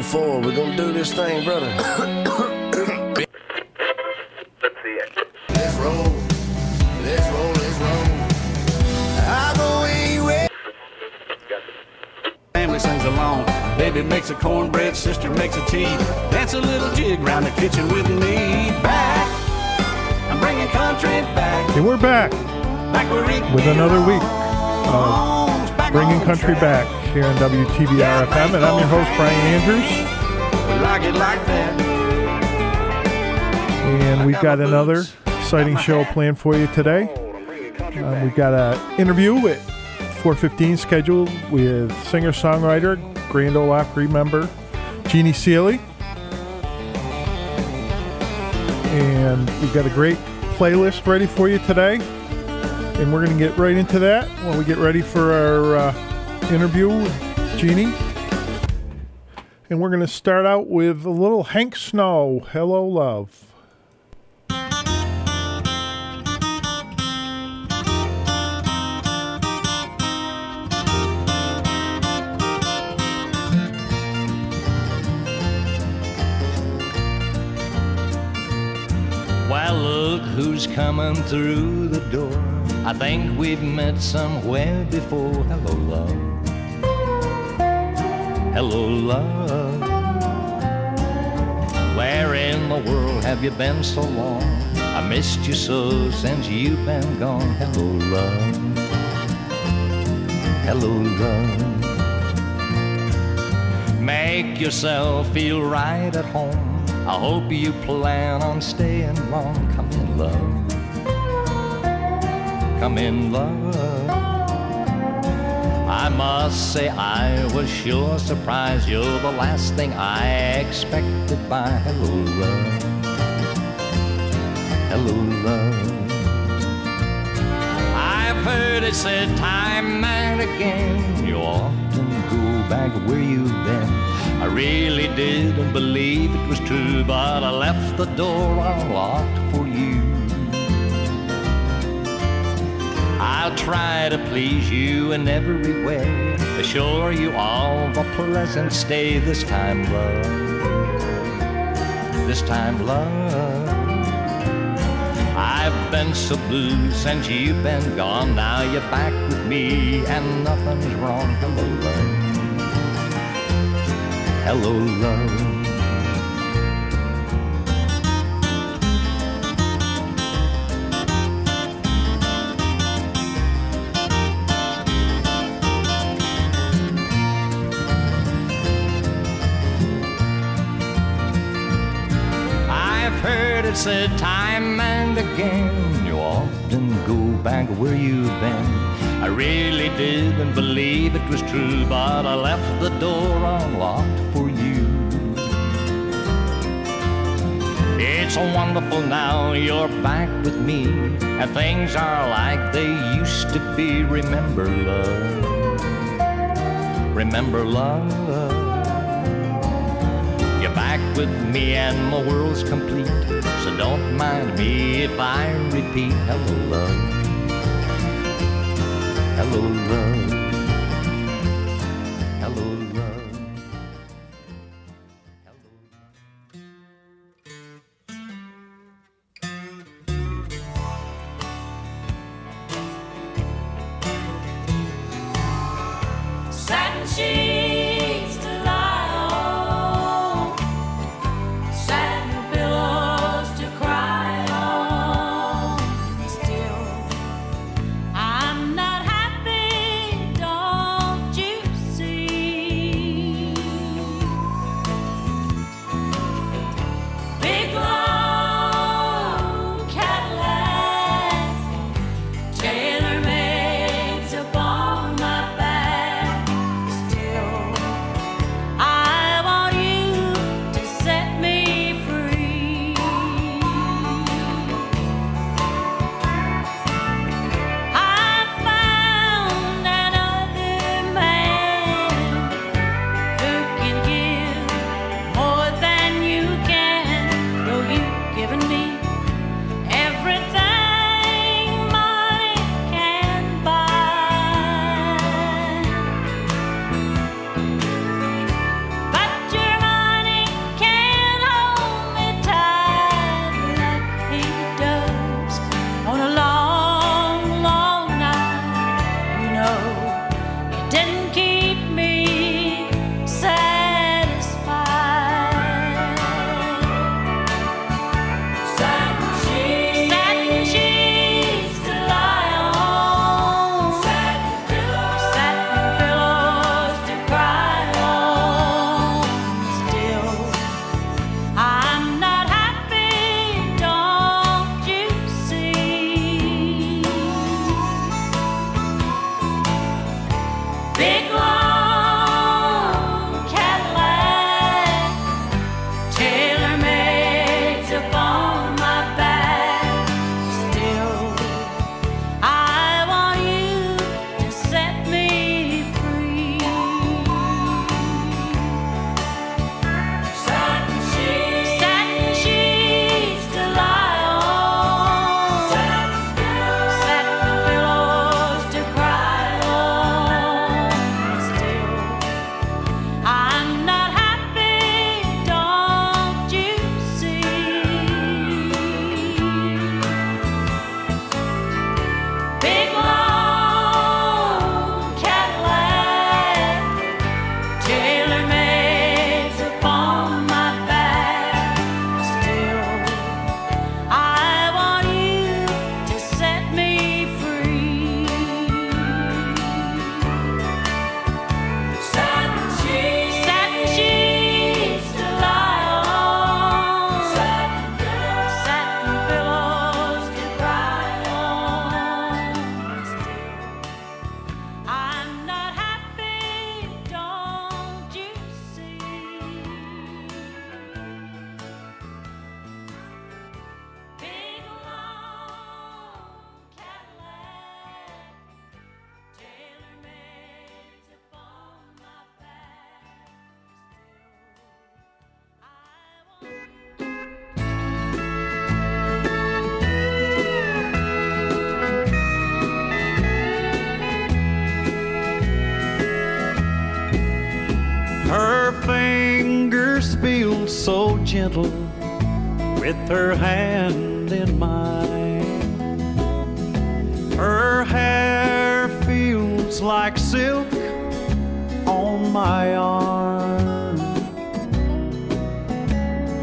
04. We're gonna do this thing, brother. Let's see it. Let's roll. Let's roll, let's roll. I go where. Family sings along. Baby makes a cornbread, sister makes a tea. Dance a little jig round the kitchen with me. Back, I'm bringing country back. And we're back Back where it with another week belongs. Back bringing country track. back here on WTBR FM. And I'm your host, Brian Andrews. And we've got another exciting show planned for you today. Um, we've got an interview at 4.15 scheduled with singer-songwriter, Grand Ole Opry member, Jeannie Seely. And we've got a great playlist ready for you today. And we're going to get right into that when we get ready for our uh, interview with Jeannie. And we're going to start out with a little Hank Snow, Hello Love. Who's coming through the door. I think we've met somewhere before. Hello, love. Hello, love. Where in the world have you been so long? I missed you so since you've been gone. Hello, love. Hello, love. Make yourself feel right at home. I hope you plan on staying long. Come in, love. Come in, love. I must say I was sure surprised. You're the last thing I expected by hello, love. Hello, love. I've heard it said time and again. You often go back where you've been. I really didn't believe it was true, but I left the door unlocked for you. I'll try to please you in every way, assure you all a pleasant stay this time, love. This time, love. I've been so blue since you've been gone. Now you're back with me, and nothing's wrong. Hello, love. Hello, love. It said time and again. You often go back where you've been. I really didn't believe it was true, but I left the door unlocked for you. It's wonderful now you're back with me, and things are like they used to be. Remember, love. Remember, love. With me and my world's complete. So don't mind me if I repeat hello, love. Hello, love. So gentle with her hand in mine. Her hair feels like silk on my arm.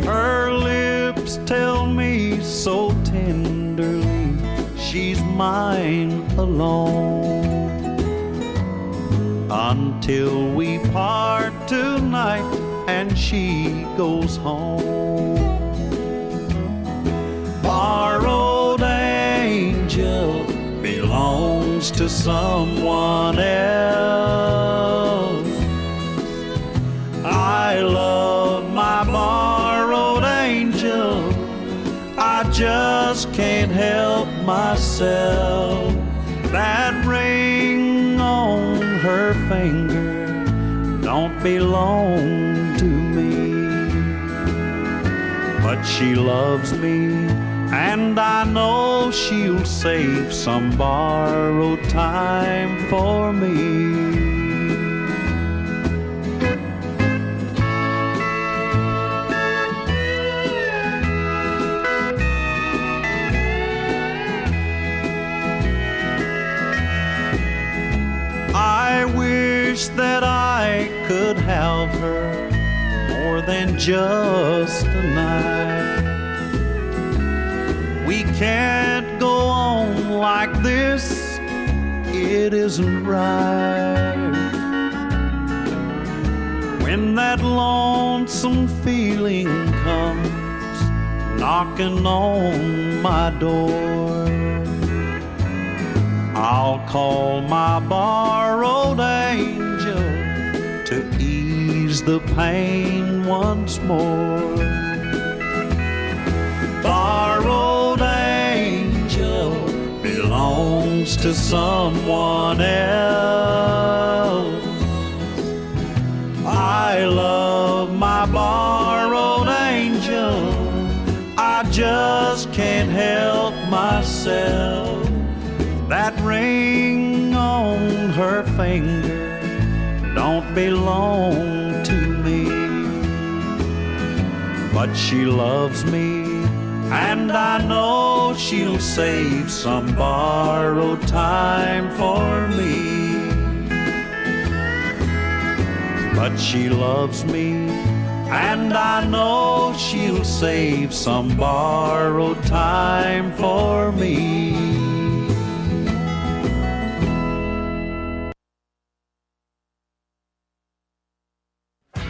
Her lips tell me so tenderly she's mine alone. Until we part tonight and she goes home. Borrowed angel belongs to someone else. I love my borrowed angel. I just can't help myself. That ring on her finger don't belong she loves me, and I know she'll save some borrowed time for me. I wish that I could have her more than just a night. Can't go on like this, it isn't right. When that lonesome feeling comes knocking on my door. I'll call my borrowed angel to ease the pain once more. Borrowed belongs to someone else. I love my borrowed angel. I just can't help myself. That ring on her finger don't belong to me. But she loves me, and I know she'll save some borrowed time for me. But she loves me, and I know she'll save some borrowed time for me.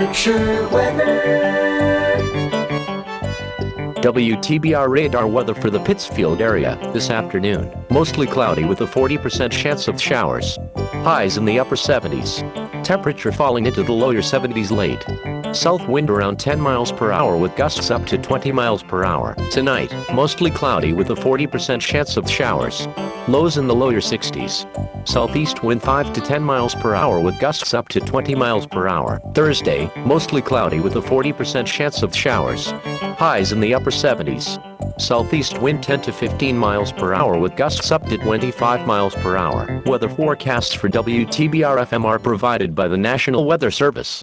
Berkshire weather. WTBR radar weather for the Pittsfield area this afternoon. Mostly cloudy with a 40% chance of showers. Highs in the upper 70s. Temperature falling into the lower 70s late. South wind around 10 miles per hour with gusts up to 20 miles per hour. Tonight, mostly cloudy with a 40% chance of showers. Lows in the lower 60s. Southeast wind 5 to 10 miles per hour with gusts up to 20 miles per hour. Thursday, mostly cloudy with a 40% chance of showers. Highs in the upper 70s. Southeast wind 10 to 15 miles per hour with gusts up to 25 miles per hour. Weather forecasts for WTBR FM are provided by the National Weather Service.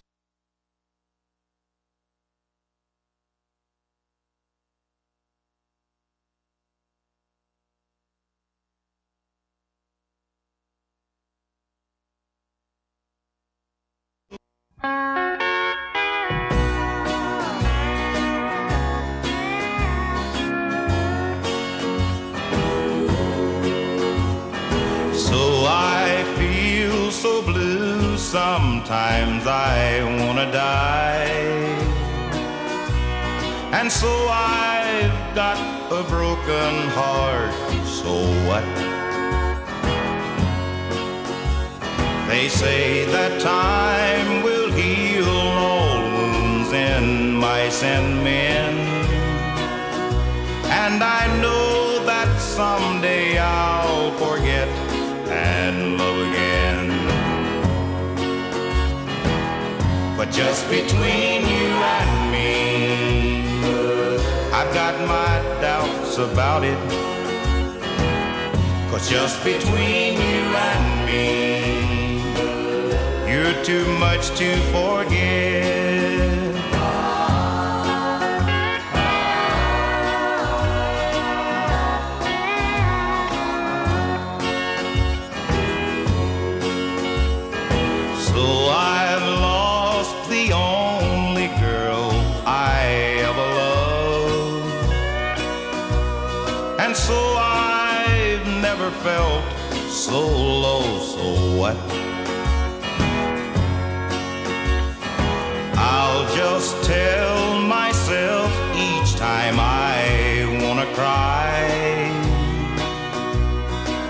So sometimes I wanna die. And so I've got a broken heart, so what? They say that time will heal all wounds in mice and men. And I know that someday I'll forget and love again. But just between you and me, I've got my doubts about it. Cause just between you and me, you're too much to forget. Felt so low, so wet. I'll just tell myself each time I wanna cry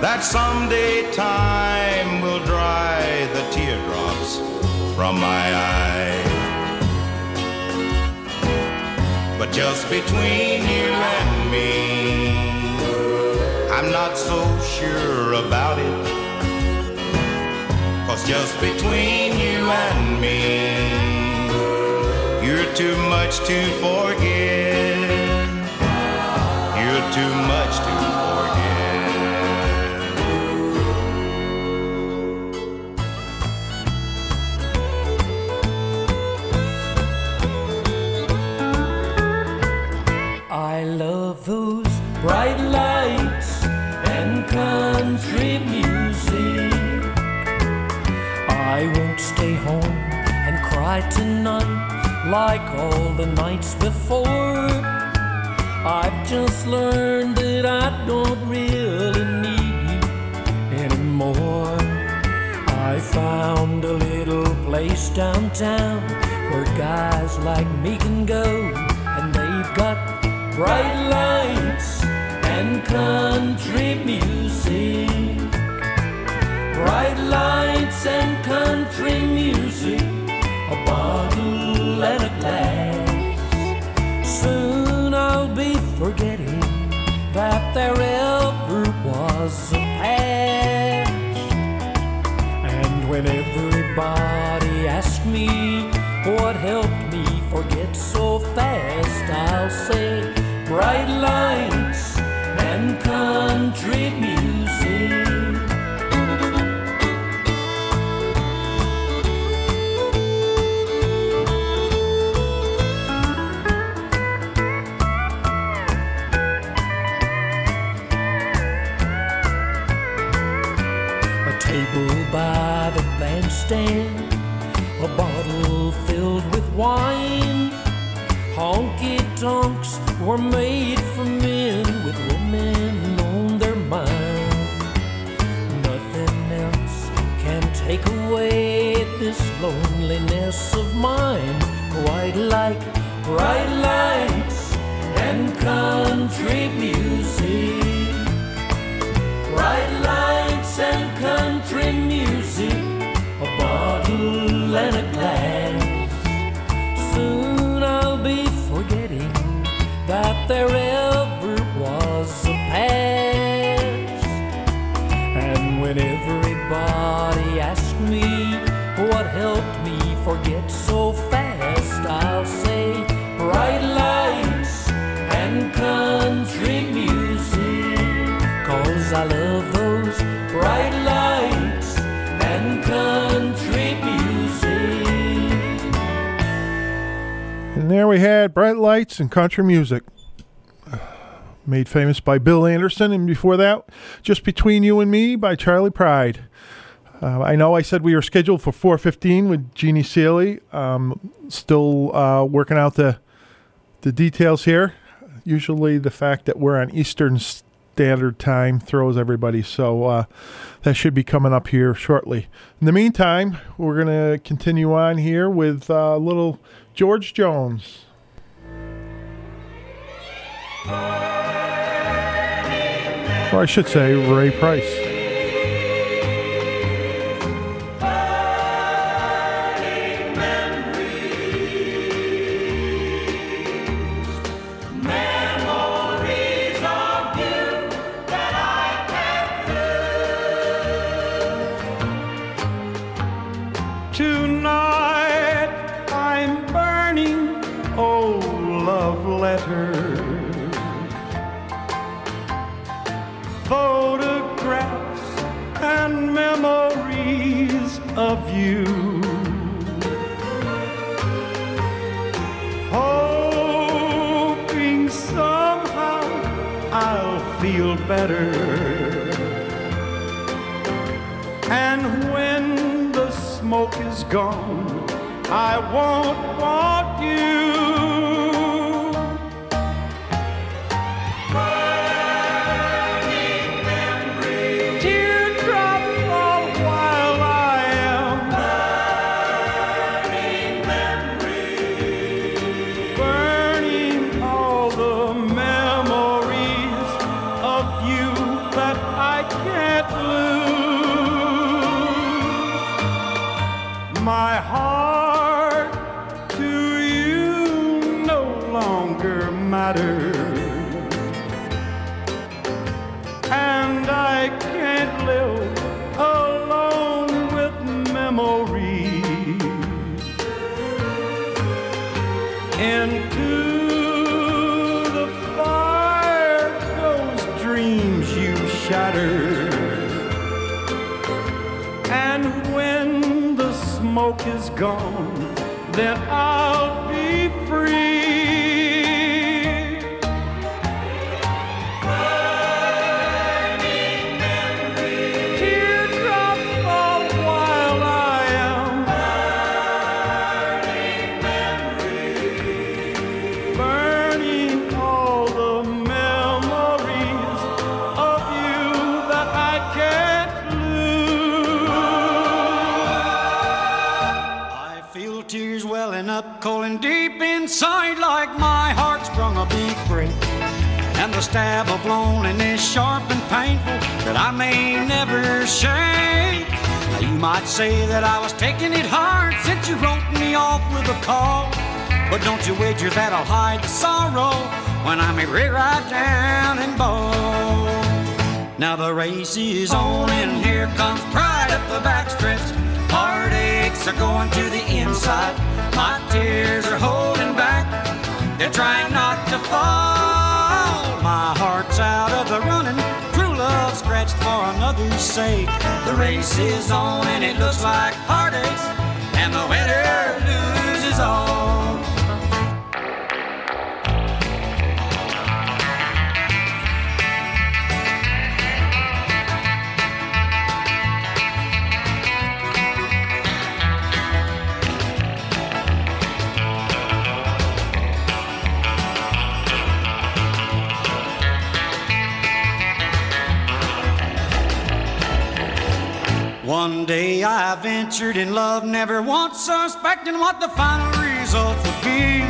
that someday time will dry the teardrops from my eye. But just between you and me, I'm not so sure about it. Cause just between you and me, you're too much to forget. You're too much to forget. Tonight like all the nights before. I've just learned that I don't really need you anymore. I found a little place downtown where guys like me can go, and they've got bright lights and country music. Bright lights and country music, a bottle and a glass. Soon I'll be forgetting that there ever was a past. And when everybody asks me what helped me forget so fast, I'll say bright lights and country music. Bandstand, a bottle filled with wine. Honky tonks were made for men with women on their mind. Nothing else can take away this loneliness of mine, quite like bright lights and country music. Bright lights and country music, bottle and a glass. Soon I'll be forgetting that there ever was a past. And when everybody asks me what helped me forget so fast, I'll say bright lights and country music. Cause I love there we had Bright Lights and Country Music. Made famous by Bill Anderson. And before that, Just Between You and Me by Charley Pride. Uh, I know I said we were scheduled for 4:15 with Jeannie Seely. Um, still uh, working out the the details here. Usually, the fact that we're on Eastern Standard Time throws everybody. So uh, that should be coming up here shortly. In the meantime, we're going to continue on here with a little George Jones. Or I should say Ray Price. Tonight letters, photographs and memories of you. Hoping somehow I'll feel better. And when the smoke is gone, I won't want you. Gone, then stab of loneliness sharp and painful that I may never shake. Now you might say that I was taking it hard since you wrote me off with a call. But don't you wager that I'll hide the sorrow when I'm here right down and bow. Now the race is on and here comes pride up the backstretch. Heartaches are going to the inside. My tears are holding back. They're trying not to fall. Out of the running. True love scratched for another's sake. The race is on and it looks like heartaches. And the winner One day I ventured in love, never once suspecting what the final result would be.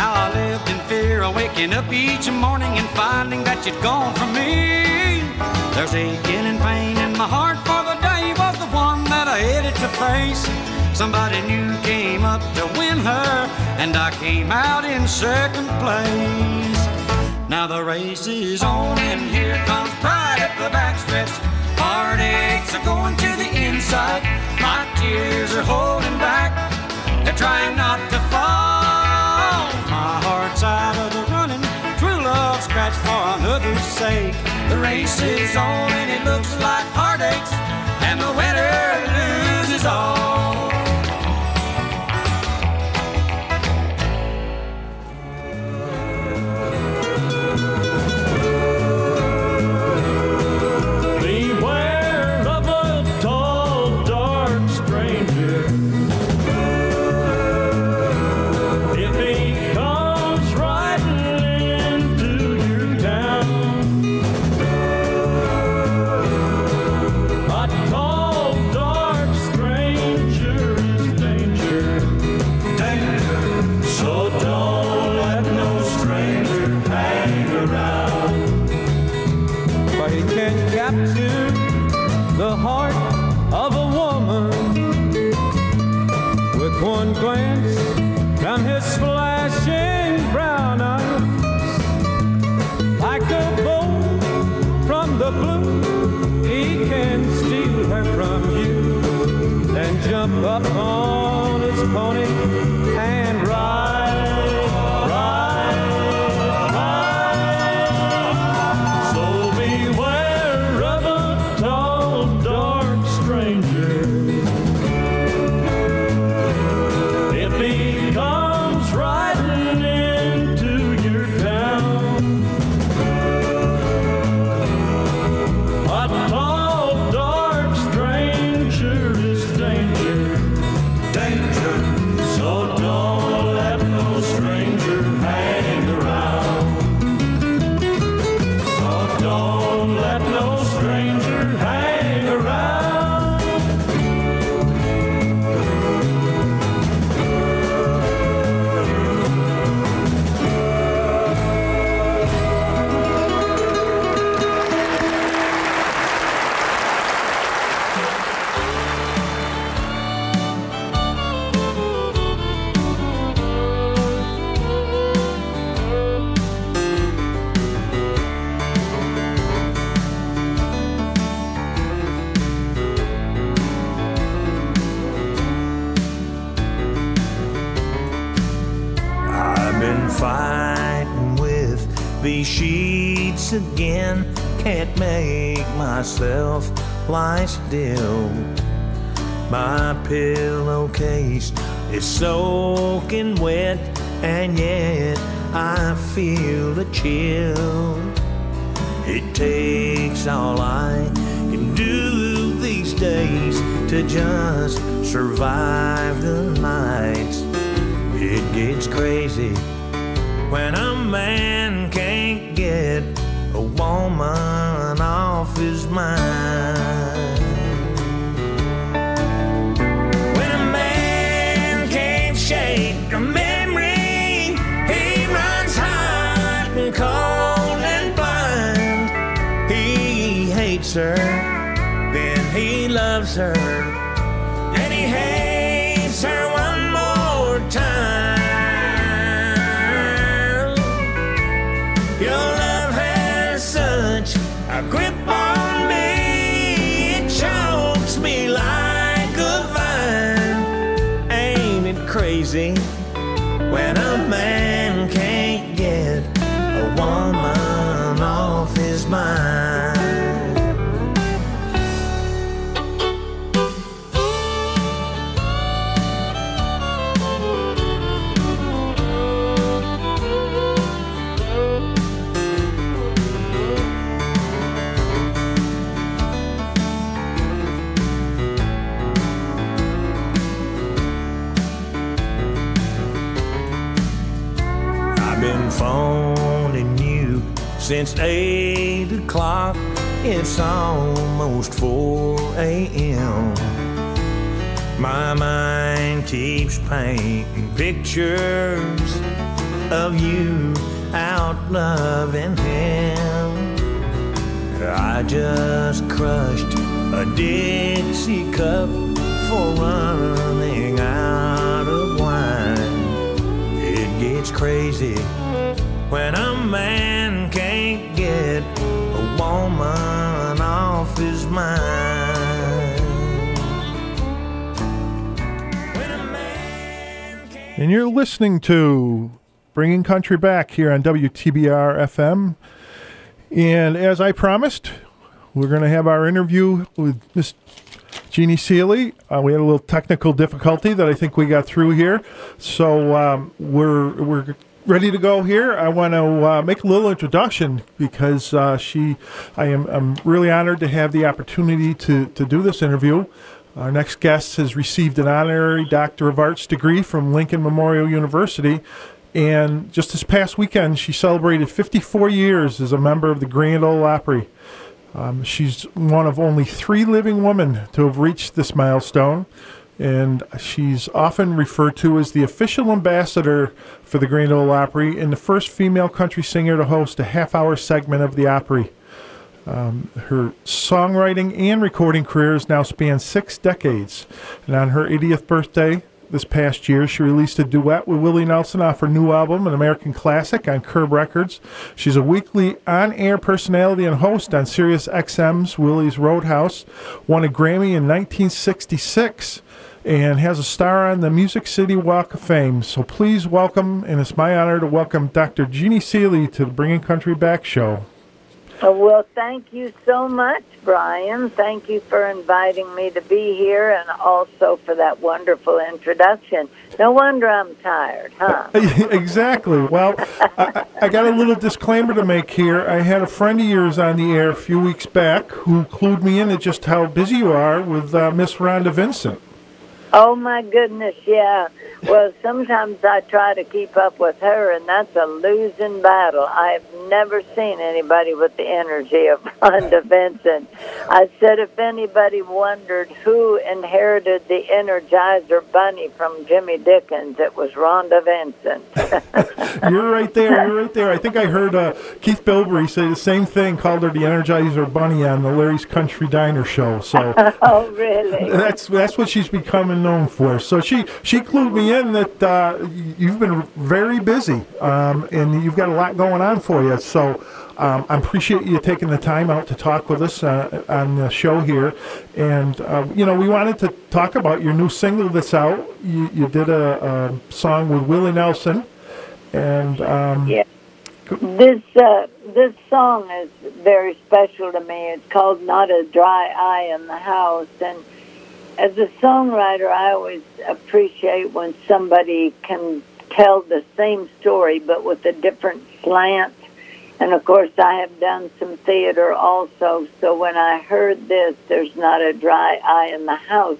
How I lived in fear of waking up each morning and finding that you'd gone from me. There's aching and pain in my heart for the day was the one that I headed to face. Somebody new came up to win her, and I came out in second place. Now the race is on, and here comes pride at the backstretch. Is on myself lie still. My pillowcase is soaking wet, and yet I feel a chill. It takes all I can do these days to just survive the nights. It gets crazy when a man can't get When a man can't shake a memory, he runs hot and cold and blind. He hates her, then he loves her, and he hates her one more time. Your love has such a grip on when a man can't get a woman off his mind? Since 8 o'clock. It's almost 4 a.m. My mind keeps painting pictures of you out loving him. I just crushed a Dixie cup for running out of wine. It gets crazy when a man can't get a woman off his mind. And you're listening to Bringing Country Back here on WTBR FM. And as I promised, we're going to have our interview with Miss Jeannie Seely. Uh, we had a little technical difficulty that I think we got through here. So um, we're, we're ready to go here. I want to uh, make a little introduction because uh, she, I am I'm really honored to have the opportunity to, to do this interview. Our next guest has received an honorary Doctor of Arts degree from Lincoln Memorial University. And just this past weekend, she celebrated 54 years as a member of the Grand Ole Opry. Um, she's one of only three living women to have reached this milestone, and she's often referred to as the official ambassador for the Grand Ole Opry and the first female country singer to host a half hour segment of the Opry. Um, her songwriting and recording careers now span six decades. And on her 80th birthday this past year, she released a duet with Willie Nelson off her new album, An American Classic, on Curb Records. She's a weekly on air personality and host on Sirius XM's Willie's Roadhouse. Won a Grammy in 1966 and has a star on the Music City Walk of Fame. So please welcome, and it's my honor to welcome Dr. Jeannie Seely to the Bringing Country Back show. Uh, Well, thank you so much, Brian. Thank you for inviting me to be here and also for that wonderful introduction. No wonder I'm tired, huh? exactly. Well, I, I got a little disclaimer to make here. I had a friend of yours on the air a few weeks back who clued me in at just how busy you are with uh, Miss Rhonda Vincent. Oh, my goodness, yeah. Well, sometimes I try to keep up with her, and that's a losing battle. I've never seen anybody with the energy of Rhonda Vincent. I said if anybody wondered who inherited the Energizer Bunny from Jimmy Dickens, it was Rhonda Vincent. You're right there. You're right there. I think I heard uh, Keith Bilbrey say the same thing, called her the Energizer Bunny on the Larry's Country Diner show. So oh, really? that's that's what she's becoming known for. So she she clued me in that uh, you've been very busy um, and you've got a lot going on for you. So. Um, I appreciate you taking the time out to talk with us uh, on the show here, and uh, you know we wanted to talk about your new single that's out. You, you did a, a song with Willie Nelson, and um, Yeah. This uh, this song is very special to me. It's called "Not a Dry Eye in the House," and as a songwriter, I always appreciate when somebody can tell the same story but with a different slant. And of course, I have done some theater also. So when I heard this, "There's Not a Dry Eye in the House,"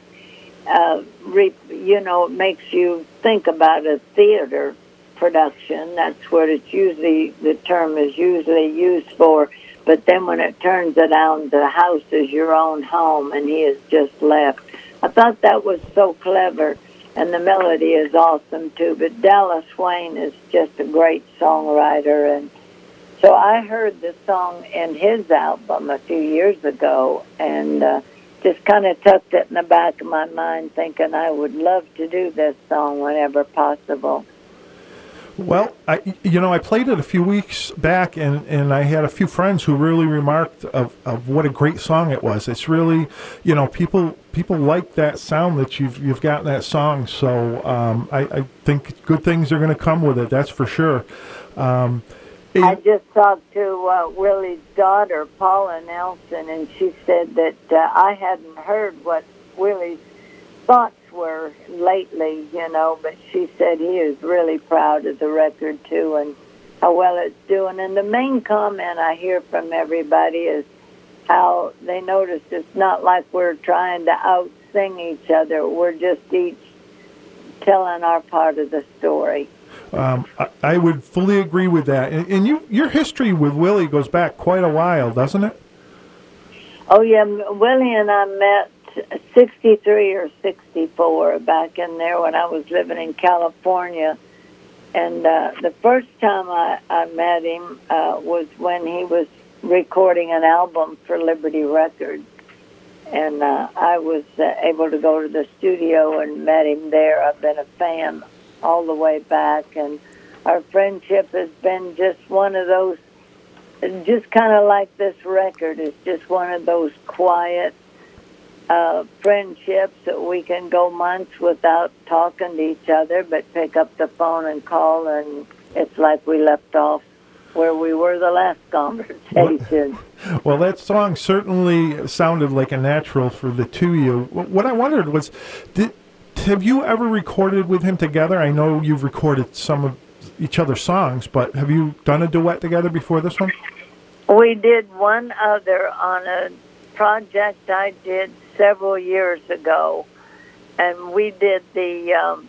uh, re- you know, it makes you think about a theater production. That's what it's usually the term is usually used for. But then when it turns out, the house is your own home, and he has just left. I thought that was so clever, and the melody is awesome too. But Dallas Wayne is just a great songwriter, and so I heard the song in his album a few years ago, and uh, just kind of tucked it in the back of my mind, thinking I would love to do this song whenever possible. Well, I, you know, I played it a few weeks back, and, and I had a few friends who really remarked of, of what a great song it was. It's really, you know, people people like that sound that you've you've got in that song. So um, I, I think good things are going to come with it. That's for sure. Um, I just talked to uh, Willie's daughter, Paula Nelson, and she said that uh, I hadn't heard what Willie's thoughts were lately, you know, but she said he is really proud of the record too and how well it's doing. And the main comment I hear from everybody is how they notice it's not like we're trying to out sing each other. We're just each telling our part of the story. um, I, I would fully agree with that. And, and you, your history with Willie goes back quite a while, doesn't it? Oh yeah, Willie and I met 63 or 64 back in there when I was living in California. And uh, the first time I, I met him uh, was when he was recording an album for Liberty Records. And uh, I was uh, able to go to the studio and met him there. I've been a fan all the way back. And our friendship has been just one of those, just kind of like this record. It's just one of those quiet, uh, friendships that we can go months without talking to each other, but pick up the phone and call, and it's like we left off where we were the last conversation. Well, that song certainly sounded like a natural for the two of you. What I wondered was, did have you ever recorded with him together? I know you've recorded some of each other's songs, but have you done a duet together before this one? We did one other on a project I did several years ago, and we did the um,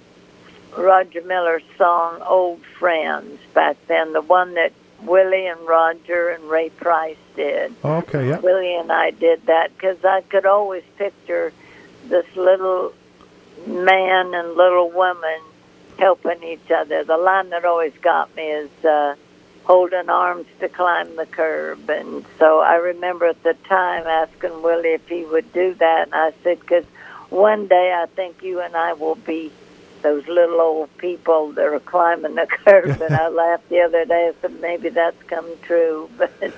Roger Miller song "Old Friends" back then, the one that Willie and Roger and Ray Price did. Okay, yeah. Willie and I did that because I could always picture this little man and little woman helping each other. The line that always got me is, uh, holding arms to climb the curb. And so I remember at the time asking Willie if he would do that. And I said, because one day I think you and I will be those little old people that are climbing the curb. and I laughed the other day. I said, maybe that's come true. But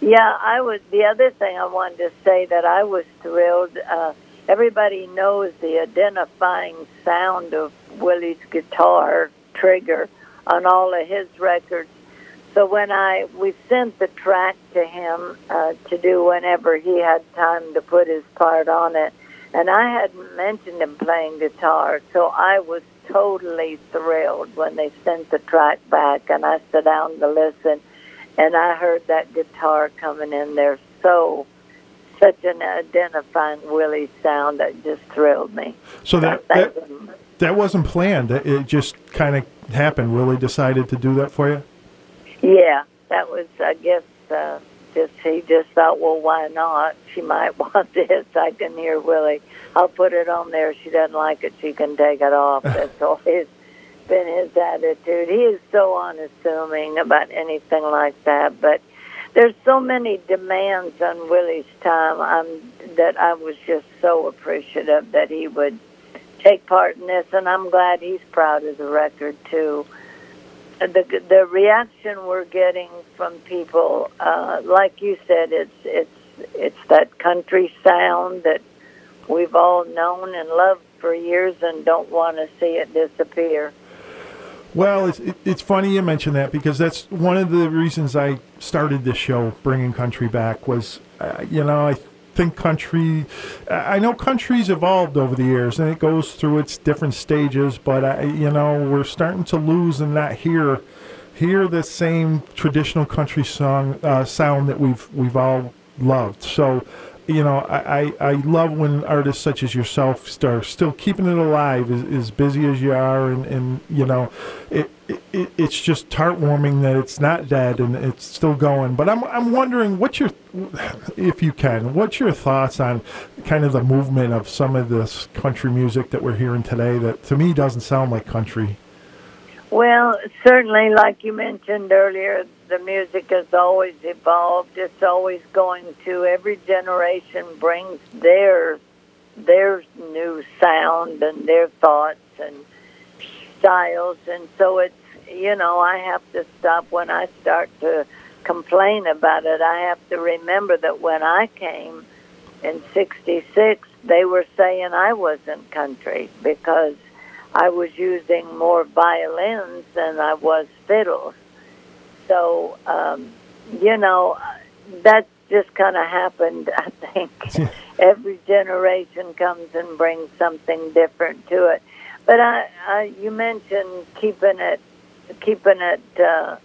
yeah, I was, the other thing I wanted to say that I was thrilled. Uh, everybody knows the identifying sound of Willie's guitar trigger on all of his records. So when I we sent the track to him uh, to do whenever he had time to put his part on it, and I hadn't mentioned him playing guitar, so I was totally thrilled when they sent the track back, and I sat down to listen, and I heard that guitar coming in there so such an identifying Willie sound that just thrilled me. So that that, that wasn't planned. It it just kind of happened. Willie decided to do that for you. Yeah, that was, I guess, uh, just he just thought, well, why not? She might want this. I can hear Willie. I'll put it on there. If she doesn't like it, she can take it off. That's always been his attitude. He is so unassuming about anything like that. But there's so many demands on Willie's time um, that I was just so appreciative that he would take part in this, and I'm glad he's proud of the record too the the reaction we're getting from people, uh, like you said, it's it's it's that country sound that we've all known and loved for years and don't want to see it disappear. Well, it's it, it's funny you mention that because that's one of the reasons I started this show, bringing country back. Was uh, you know I think country, I know country's evolved over the years and it goes through its different stages, but I, you know we're starting to lose and not hear hear the same traditional country song uh, sound that we've we've all loved. So you know, I, I, I love when artists such as yourself start still keeping it alive, as, as busy as you are, and, and you know, it, it it's just heartwarming that it's not dead and it's still going. But I'm I'm wondering what your, if you can, what's your thoughts on kind of the movement of some of this country music that we're hearing today that to me doesn't sound like country. Well, certainly, like you mentioned earlier, the music has always evolved. It's always going to. Every generation brings their their new sound and their thoughts and styles, and so it's you know I have to stop when I start to complain about it. I have to remember that when I came in '66, they were saying I wasn't country because I was using more violins than I was fiddles. So, um, you know, that just kind of happened, I think. Every generation comes and brings something different to it. But I, I you mentioned keeping it, keeping it uh,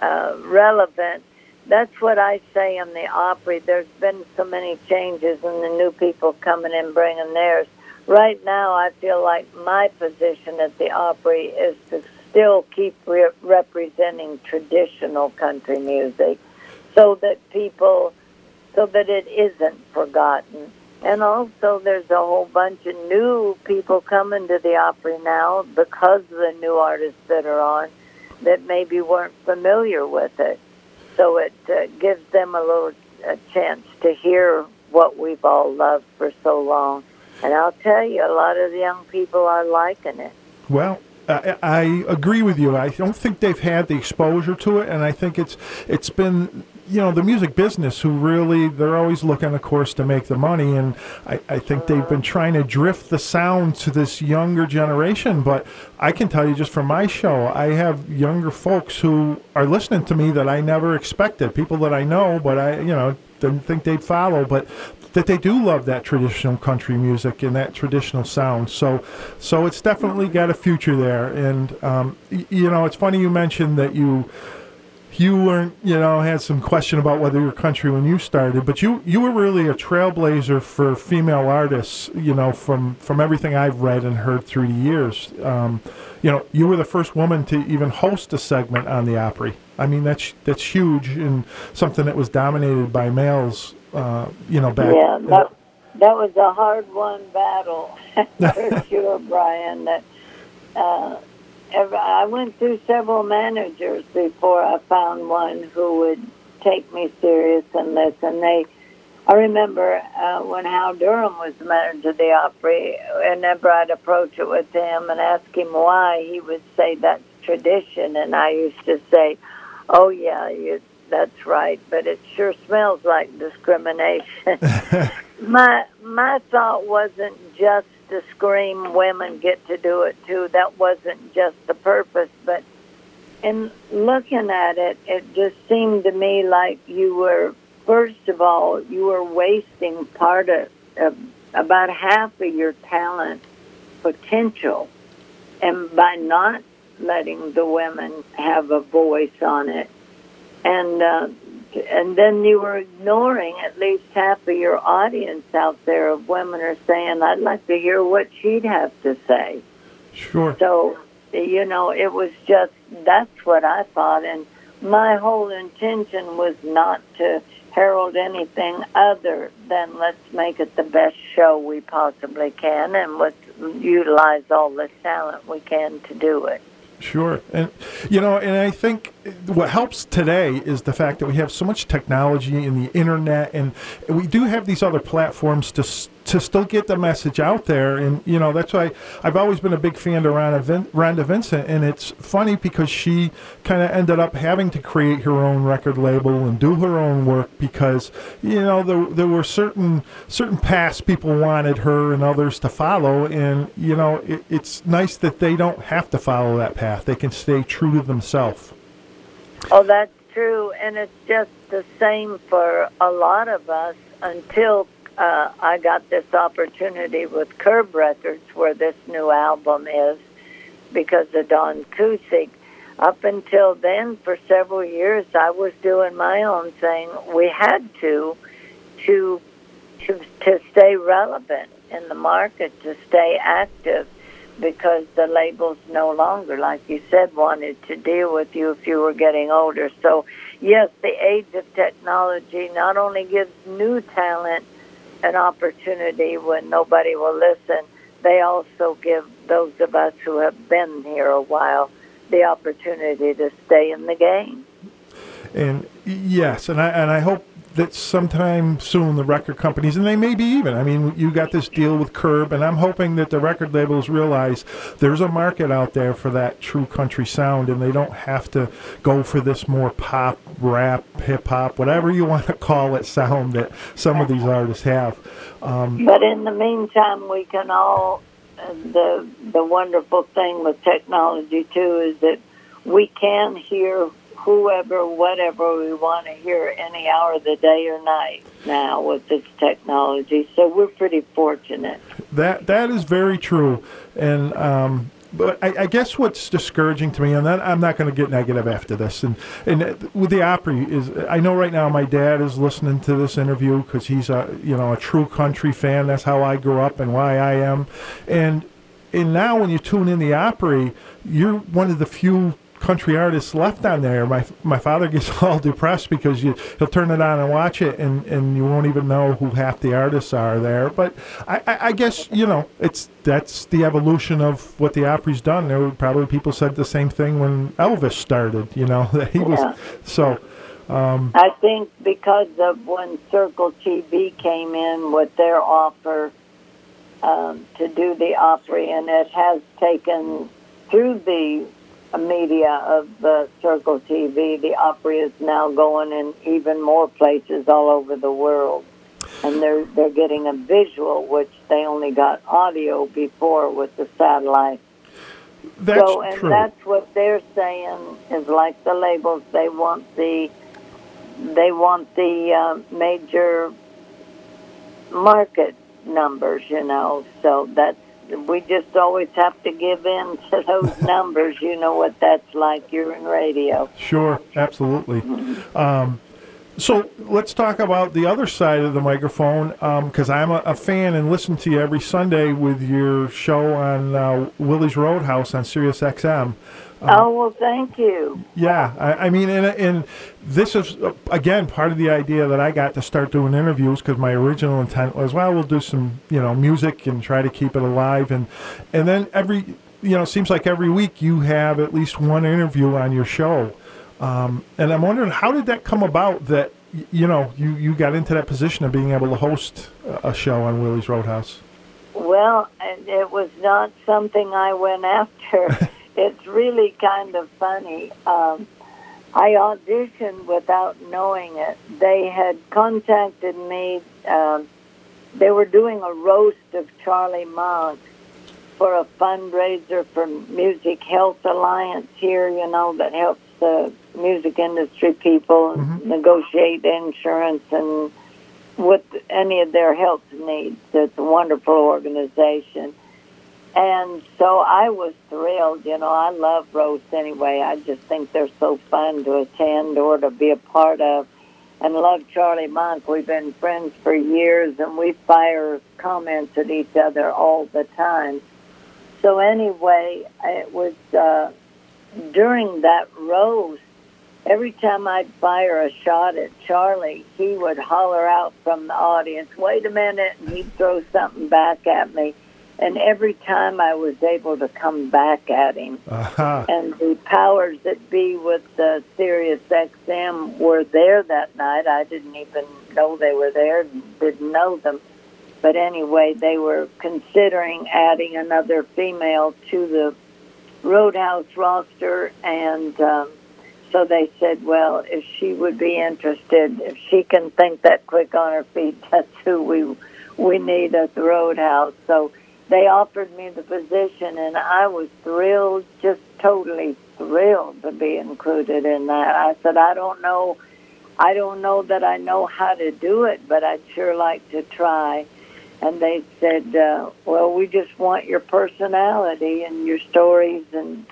uh, relevant. That's what I say in the Opry. There's been so many changes, and the new people coming in bringing theirs right now I feel like my position at the Opry is to still keep re- representing traditional country music so that people, so that it isn't forgotten. And also, there's a whole bunch of new people coming to the Opry now because of the new artists that are on that maybe weren't familiar with it. So it uh, gives them a little a chance to hear what we've all loved for so long. And I'll tell you, a lot of the young people are liking it. Well, I, I agree with you. I don't think they've had the exposure to it, and I think it's it's been you know the music business who really they're always looking, of course, to make the money, and I, I think they've been trying to drift the sound to this younger generation. But I can tell you just from my show, I have younger folks who are listening to me that I never expected. People that I know, but I you know didn't think they'd follow, but that they do love that traditional country music and that traditional sound. So, so it's definitely got a future there. And um, you know, it's funny you mentioned that you you weren't you know had some question about whether you're country when you started, but you you were really a trailblazer for female artists. You know, from from everything I've read and heard through the years. Um, you know, you were the first woman to even host a segment on the Opry. I mean, that's that's huge and something that was dominated by males uh, you know, back. Yeah, that, that was a hard won battle for sure, Brian. That uh, I went through several managers before I found one who would take me serious and listen. They, I remember uh, when Hal Durham was the manager of the Opry, whenever I'd approach it with him and ask him why, he would say that's tradition, and I used to say, "Oh yeah, you, that's right," but it sure smells like discrimination. my my thought wasn't just to scream women get to do it too. That wasn't just the purpose but in looking at it it just seemed to me like you were first of all you were wasting part of, of about half of your talent potential. And by not letting the women have a voice on it. And uh, and then you were ignoring at least half of your audience out there of women are saying, I'd like to hear what she'd have to say. Sure. So, you know, it was just, that's what I thought. And my whole intention was not to herald anything other than let's make it the best show we possibly can and let's utilize all the talent we can to do it. Sure. And, you know, and I think what helps today is the fact that we have so much technology and the internet, and we do have these other platforms to to still get the message out there. And you know, that's why I've always been a big fan of Rhonda, Vin- Rhonda Vincent. And it's funny because she kind of ended up having to create her own record label and do her own work because you know there there were certain certain paths people wanted her and others to follow, and you know it, it's nice that they don't have to follow that path. They can stay true to themselves. Oh, that's true, and it's just the same for a lot of us until uh, I got this opportunity with Curb Records, where this new album is, because of Don Cusic. Up until then, for several years, I was doing my own thing. We had to, to, to, to stay relevant in the market, to stay active because the labels no longer, like you said, wanted to deal with you if you were getting older. So, yes, the age of technology not only gives new talent an opportunity when nobody will listen, they also give those of us who have been here a while the opportunity to stay in the game. And yes, and I and I hope that sometime soon the record companies and they may be even. I mean, you got this deal with Curb, and I'm hoping that the record labels realize there's a market out there for that true country sound, and they don't have to go for this more pop, rap, hip hop, whatever you want to call it, sound that some of these artists have. Um, But in the meantime, we can all. uh, The the wonderful thing with technology too is that we can hear whoever, whatever we want to hear any hour of the day or night now with this technology. So we're pretty fortunate. That that is very true, and um, but I, I guess what's discouraging to me, and that, I'm not going to get negative after this, and and uh, with the Opry is I know right now my dad is listening to this interview because he's a you know a true country fan. That's how I grew up and why I am, and and now when you tune in the Opry, you're one of the few country artists left on there. My my father gets all depressed because you he'll turn it on and watch it, and, and you won't even know who half the artists are there. But I, I, I guess you know it's that's the evolution of what the Opry's done. There were probably people said the same thing when Elvis started. You know that he was so. Um, I think because of when Circle TV came in with their offer um, to do the Opry, and it has taken through the media of the Circle TV, the Opry is now going in even more places all over the world. And they're they're getting a visual, which they only got audio before with the satellite. That's so, and true. that's what they're saying is like the labels. They want the they want the uh, major market numbers, you know. So that's we just always have to give in to those numbers. You know what that's like. You're in radio. Sure, absolutely. Um, so let's talk about the other side of the microphone because I'm a, a fan and listen to you every Sunday with your show on uh, Willie's Roadhouse on Sirius XM. Oh well, thank you. Yeah, I, I mean, and, and this is uh, again part of the idea that I got to start doing interviews because my original intent was, well, we'll do some, you know, music and try to keep it alive, and and then every you know, it seems like every week you have at least one interview on your show. Um, and I'm wondering how did that come about that you know you, you got into that position of being able to host a show on Willie's Roadhouse. Well, it was not something I went after. it's really kind of funny. Um, I auditioned without knowing it. They had contacted me. Um, they were doing a roast of Charlie Monk for a fundraiser for Music Health Alliance here, you know, that helps the music industry people negotiate insurance and with any of their health needs. It's a wonderful organization. And so I was thrilled. You know, I love roasts anyway. I just think they're so fun to attend or to be a part of. And love Charlie Monk. We've been friends for years and we fire comments at each other all the time. So anyway, it was uh, during that roast, every time I'd fire a shot at Charlie, he would holler out from the audience, wait a minute, and he'd throw something back at me. And every time I was able to come back at him. Uh-huh. And the powers that be with the Sirius XM were there that night. I didn't even know they were there, didn't know them. But anyway, they were considering adding another female to the Roadhouse roster, and um, so they said, well, if she would be interested, if she can think that quick on her feet, that's who we we need at the Roadhouse. So they offered me the position, and I was thrilled, just totally thrilled to be included in that. I said, I don't know, I don't know that I know how to do it, but I'd sure like to try. And they said, uh, well, we just want your personality and your stories and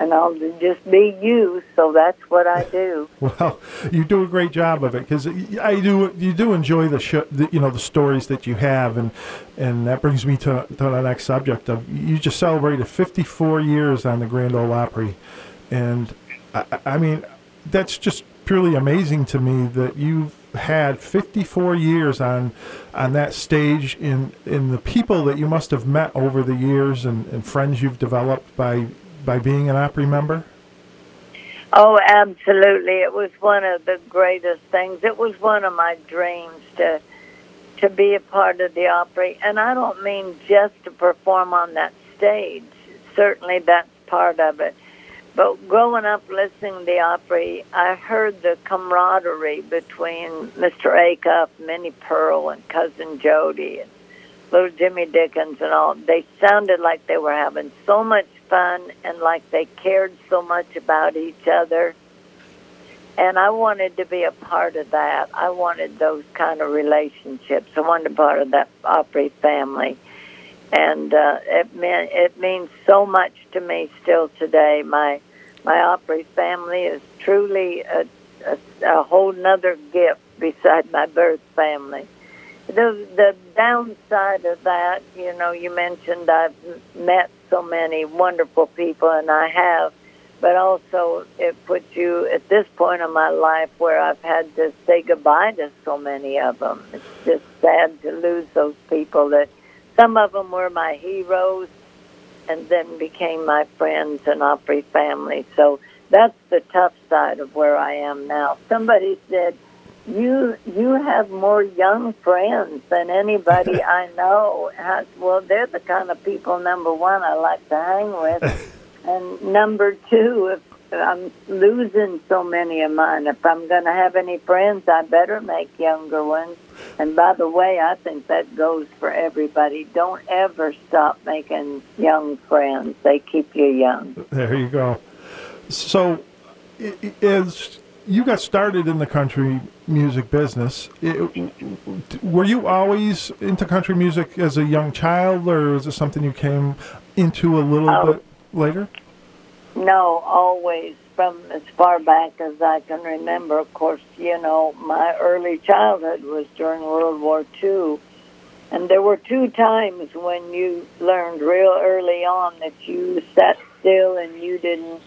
and I'll just be you. So that's what I do. Well, you do a great job of it because I do. You do enjoy the, show, the you know the stories that you have, and and that brings me to, to the next subject of you just celebrated 54 years on the Grand Ole Opry, and I, I mean that's just purely amazing to me that you've had 54 years on on that stage in in the people that you must have met over the years and, and friends you've developed by by being an Opry member. Oh, absolutely! It was one of the greatest things. It was one of my dreams to to be a part of the Opry, and I don't mean just to perform on that stage. Certainly, that's part of it. But growing up listening to the Opry, I heard the camaraderie between Mr. Acuff, Minnie Pearl, and Cousin Jody, and little Jimmy Dickens, and all. They sounded like they were having so much fun and like they cared so much about each other. And I wanted to be a part of that. I wanted those kind of relationships. I wanted to be part of that Opry family. And uh, it meant it means so much to me still today. My my Opry family is truly a, a, a whole nother gift beside my birth family. The the downside of that, you know, you mentioned I've met so many wonderful people, and I have, but also it puts you at this point in my life where I've had to say goodbye to so many of them. It's just sad to lose those people that some of them were my heroes and then became my friends and Opry family. So that's the tough side of where I am now. Somebody said, "You you have more young friends than anybody I know." Well, they're the kind of people. Number one, I like to hang with, and number two, if I'm losing so many of mine, if I'm going to have any friends, I better make younger ones. And by the way, I think that goes for everybody. Don't ever stop making young friends. They keep you young. There you go. So, i- i- as you got started in the country music business, i were you always into country music as a young child, or was it something you came into a little Oh. bit later? No, always from as far back as I can remember. Of course, you know, my early childhood was during World War II. And there were two times when you learned real early on that you sat still and you didn't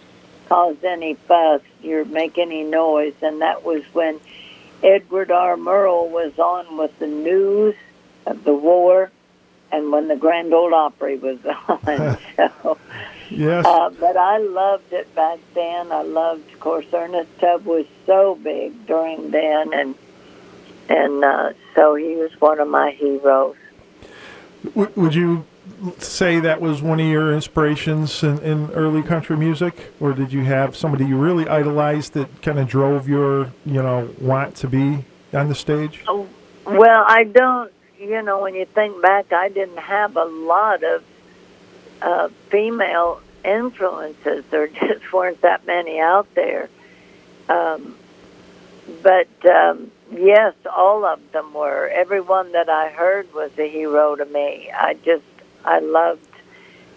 cause any fuss, you make any noise. And that was when Edward R. Murrow was on with the news of the war and when the Grand Ole Opry was on. so Yes. Uh, but I loved it back then. I loved, of course, Ernest Tubb was so big during then, and and uh, so he was one of my heroes. W- would you say that was one of your inspirations in, in early country music, or did you have somebody you really idolized that kind of drove your, you know, want to be on the stage? Well, I don't. You know, when you think back, I didn't have a lot of uh, female influences. There just weren't that many out there. Um, but um, yes, all of them were. Everyone that I heard was a hero to me. I just, I loved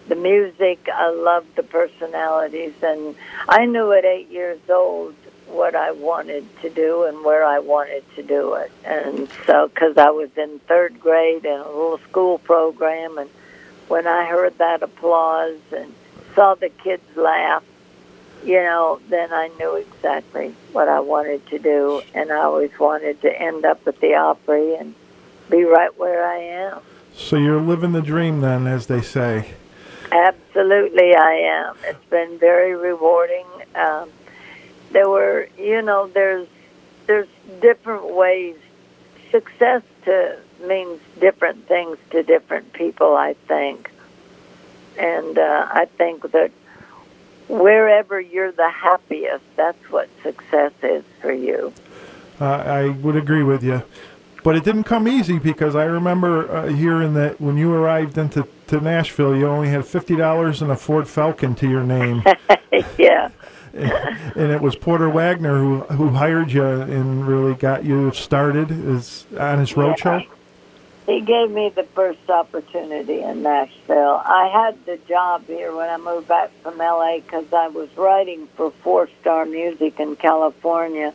the music. I loved the personalities, and I knew at eight years old what I wanted to do and where I wanted to do it. And so, because I was in third grade in a little school program, and when I heard that applause and saw the kids laugh, you know, then I knew exactly what I wanted to do, and I always wanted to end up at the Opry and be right where I am. So you're living the dream then, as they say. Absolutely, I am. It's been very rewarding. Um, there were, you know, there's there's different ways. Success to means different things to different people. I think, and uh, I think that wherever you're the happiest, that's what success is for you. Uh, I would agree with you. But it didn't come easy because I remember uh, hearing that when you arrived into to Nashville, you only had fifty dollars and a Ford Falcon to your name. yeah. and it was Porter Wagoner who who hired you and really got you started as on his roadshow. He gave me the first opportunity in Nashville. I had the job here when I moved back from LA because I was writing for Four Star Music in California.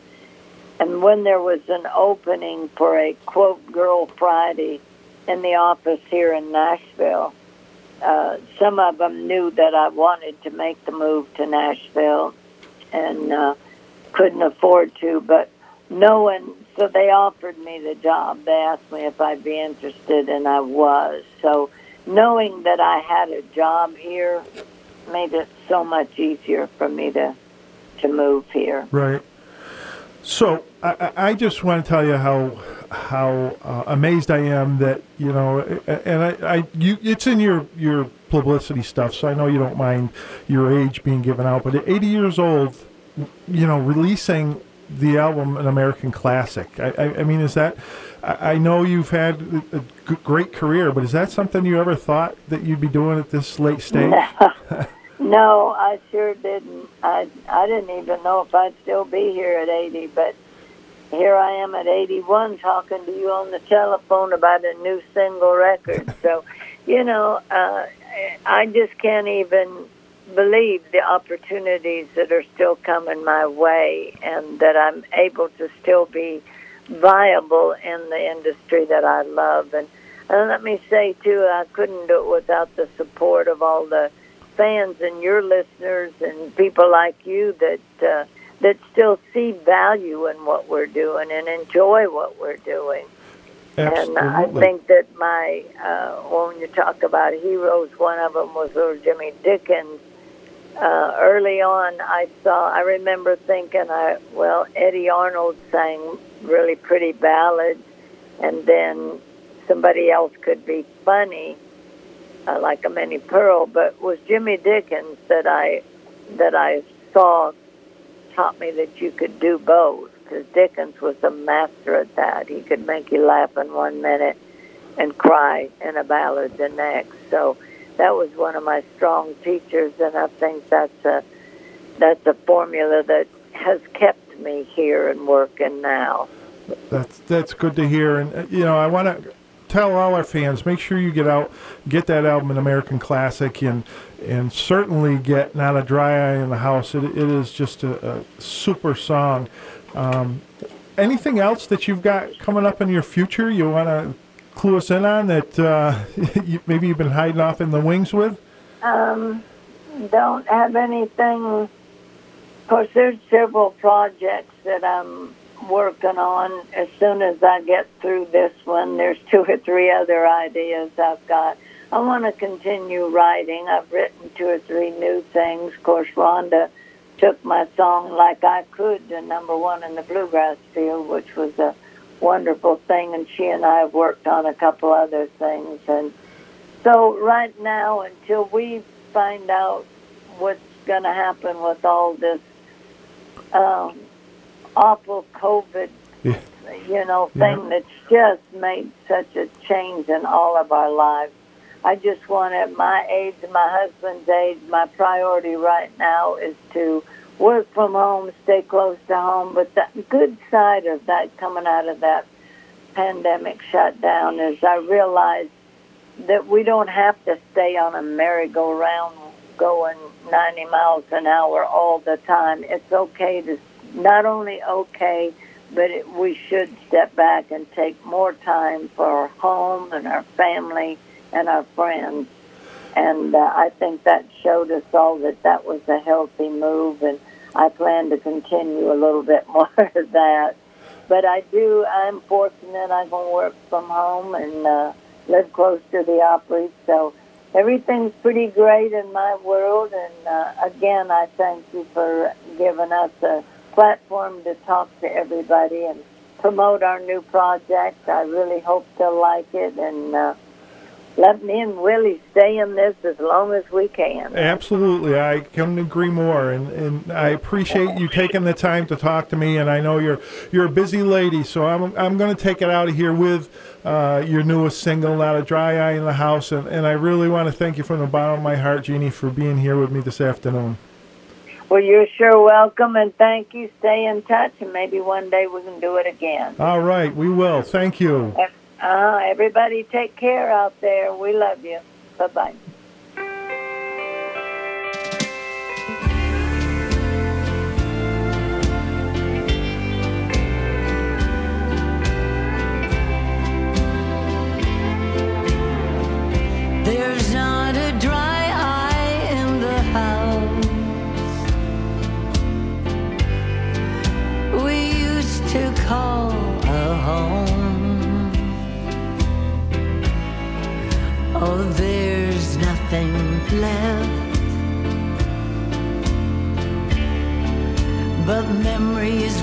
And when there was an opening for a quote Girl Friday in the office here in Nashville, uh, some of them knew that I wanted to make the move to Nashville and uh, couldn't afford to, but no one, so they offered me the job. They asked me if I'd be interested, and I was. So knowing that I had a job here made it so much easier for me to to move here. Right. So I, I- just want to tell you how how uh, amazed I am that you know, and I, I you it's in your your publicity stuff, so I know you don't mind your age being given out. But at 80 years old, you know, releasing the album an American classic. I, I, I mean, is that? I know you've had a great career, but is that something you ever thought that you'd be doing at this late stage? No, I sure didn't. I I didn't even know if I'd still be here at 80, but here I am at 81 talking to you on the telephone about a new single record. so, you know, uh, I just can't even believe the opportunities that are still coming my way and that I'm able to still be viable in the industry that I love. And, and let me say, too, I couldn't do it without the support of all the fans and your listeners and people like you that uh, that still see value in what we're doing and enjoy what we're doing. And I think that my uh, when you talk about heroes, one of them was little Jimmy Dickens. Uh, early on, I saw. I remember thinking, I well, Eddy Arnold sang really pretty ballads, and then somebody else could be funny, uh, like a Minnie Pearl. But was Jimmy Dickens that I that I saw taught me that you could do both because Dickens was a master at that. He could make you laugh in one minute and cry in a ballad the next. So that was one of my strong teachers, and I think that's a that's a formula that has kept me here and working now. That's that's good to hear, and uh, you know I want to tell all our fans make sure you get out, get that album, an American classic, and and certainly get not a dry eye in the house. It, it is just a, a super song. Um, anything else that you've got coming up in your future you want to clue us in on that uh, you, maybe you've been hiding off in the wings with? Um, don't have anything. Of course, there's several projects that I'm working on. As soon as I get through this one, there's two or three other ideas I've got. I want to continue writing. I've written two or three new things. Of course, Rhonda took my song Like I Could to number one in the bluegrass field, which was a wonderful thing. And she and I have worked on a couple other things. And so right now, until we find out what's going to happen with all this um, awful COVID, Yeah. you know, thing that's just made such a change in all of our lives. I just want at my age, my husband's age, my priority right now is to work from home, stay close to home. But the good side of that coming out of that pandemic shutdown is I realized that we don't have to stay on a merry-go-round going 90 miles an hour all the time. It's okay to not only okay, but it, we should step back and take more time for our home and our family and our friends. And uh, I think that showed us all that that was a healthy move, and I plan to continue a little bit more of that. But I do, I'm fortunate I can work from home and uh, live close to the Opry, so everything's pretty great in my world. And uh, again, I thank you for giving us a platform to talk to everybody and promote our new project. I really hope they'll like it and uh, let me and Willie stay in this as long as we can. Absolutely, I couldn't agree more, and, and I appreciate you taking the time to talk to me. And I know you're you're a busy lady, so I'm I'm going to take it out of here with uh, your newest single, "Not a Dry Eye in the House," and, and I really want to thank you from the bottom of my heart, Jeannie, for being here with me this afternoon. Well, you're sure welcome, and thank you. Stay in touch, and maybe one day we can do it again. All right, we will. Thank you. Uh, everybody take care out there. We love you. Bye bye. Nothing left but memories,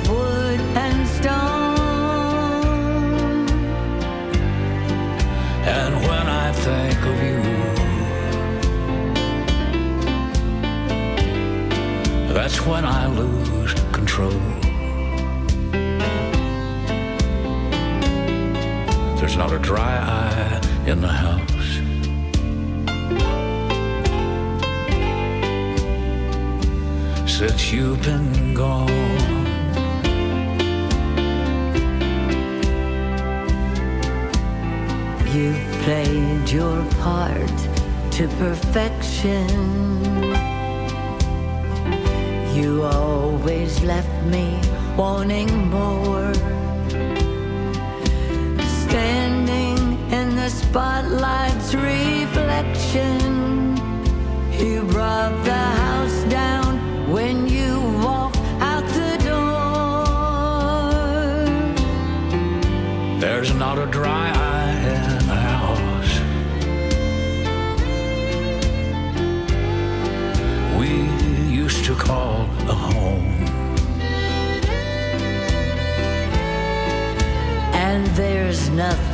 you've been gone. You played your part to perfection. You always left me wanting more. Standing in the spotlight's reflection, you brought the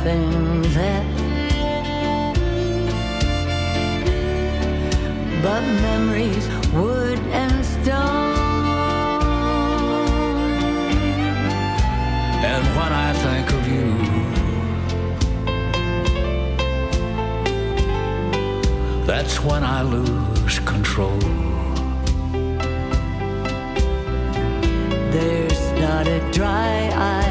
nothing left but memories, wood and stone. And when I think of you, that's when I lose control. There's not a dry eye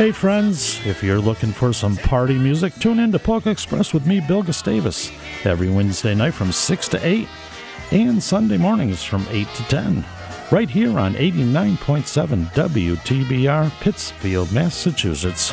Hey friends, if you're looking for some party music, tune in to Polka Express with me, Bill Gustavus, every Wednesday night from 6 to 8 and Sunday mornings from 8 to 10, right here on 89.7 WTBR, Pittsfield, Massachusetts.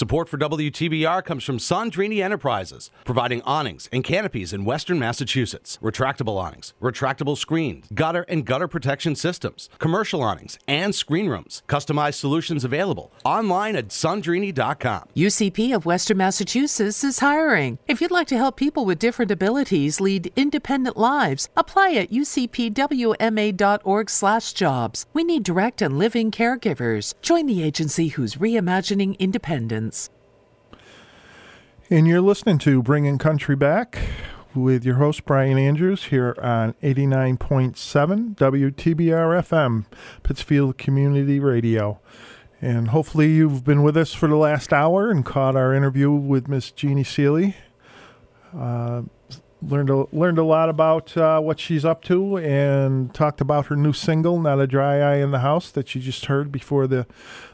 Support for WTBR comes from Sandrini Enterprises, providing awnings and canopies in western Massachusetts. Retractable awnings, retractable screens, gutter and gutter protection systems, commercial awnings, and screen rooms. Customized solutions available online at sandrini.com. UCP of Western Massachusetts is hiring. If you'd like to help people with different abilities lead independent lives, apply at ucpwma.org/jobs. We need direct and living caregivers. Join the agency who's reimagining independence. And you're listening to Bringing Country Back with your host, Brian Andrews, here on 89.7 WTBR FM, Pittsfield Community Radio. And hopefully, you've been with us for the last hour and caught our interview with Miss Jeannie Seely. Uh, learned a, learned a lot about uh, what she's up to and talked about her new single, "Not a Dry Eye in the House," that you just heard before the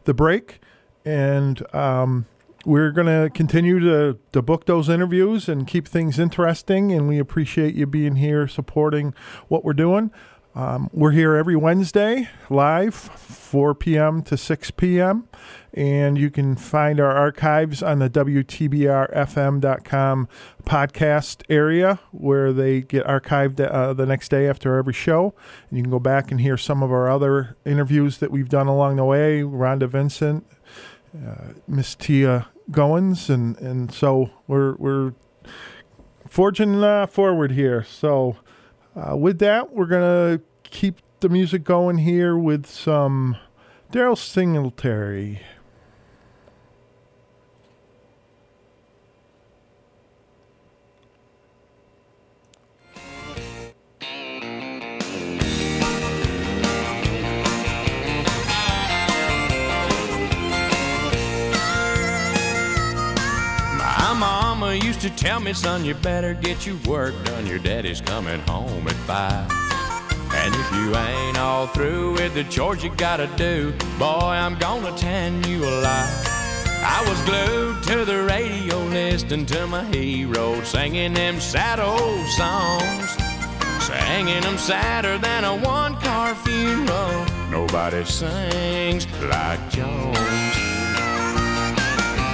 the break. And um, we're going to continue to, to book those interviews and keep things interesting. And we appreciate you being here supporting what we're doing. Um, we're here every Wednesday live, 4 p.m. to 6 p.m. And you can find our archives on the WTBRFM.com podcast area where they get archived uh, the next day after every show. And you can go back and hear some of our other interviews that we've done along the way Rhonda Vincent, uh, Miss Tia Goins, and and so we're we're forging uh, forward here. So uh, with that, we're gonna keep the music going here with some Daryle Singletary. Used to tell me, son, you better get your work done. Your daddy's coming home at five. And if you ain't all through with the chores you gotta do, boy, I'm gonna tan you alive. I was glued to the radio listening to my hero singing them sad old songs. Singing them sadder than a one car funeral. Nobody sings like Jones.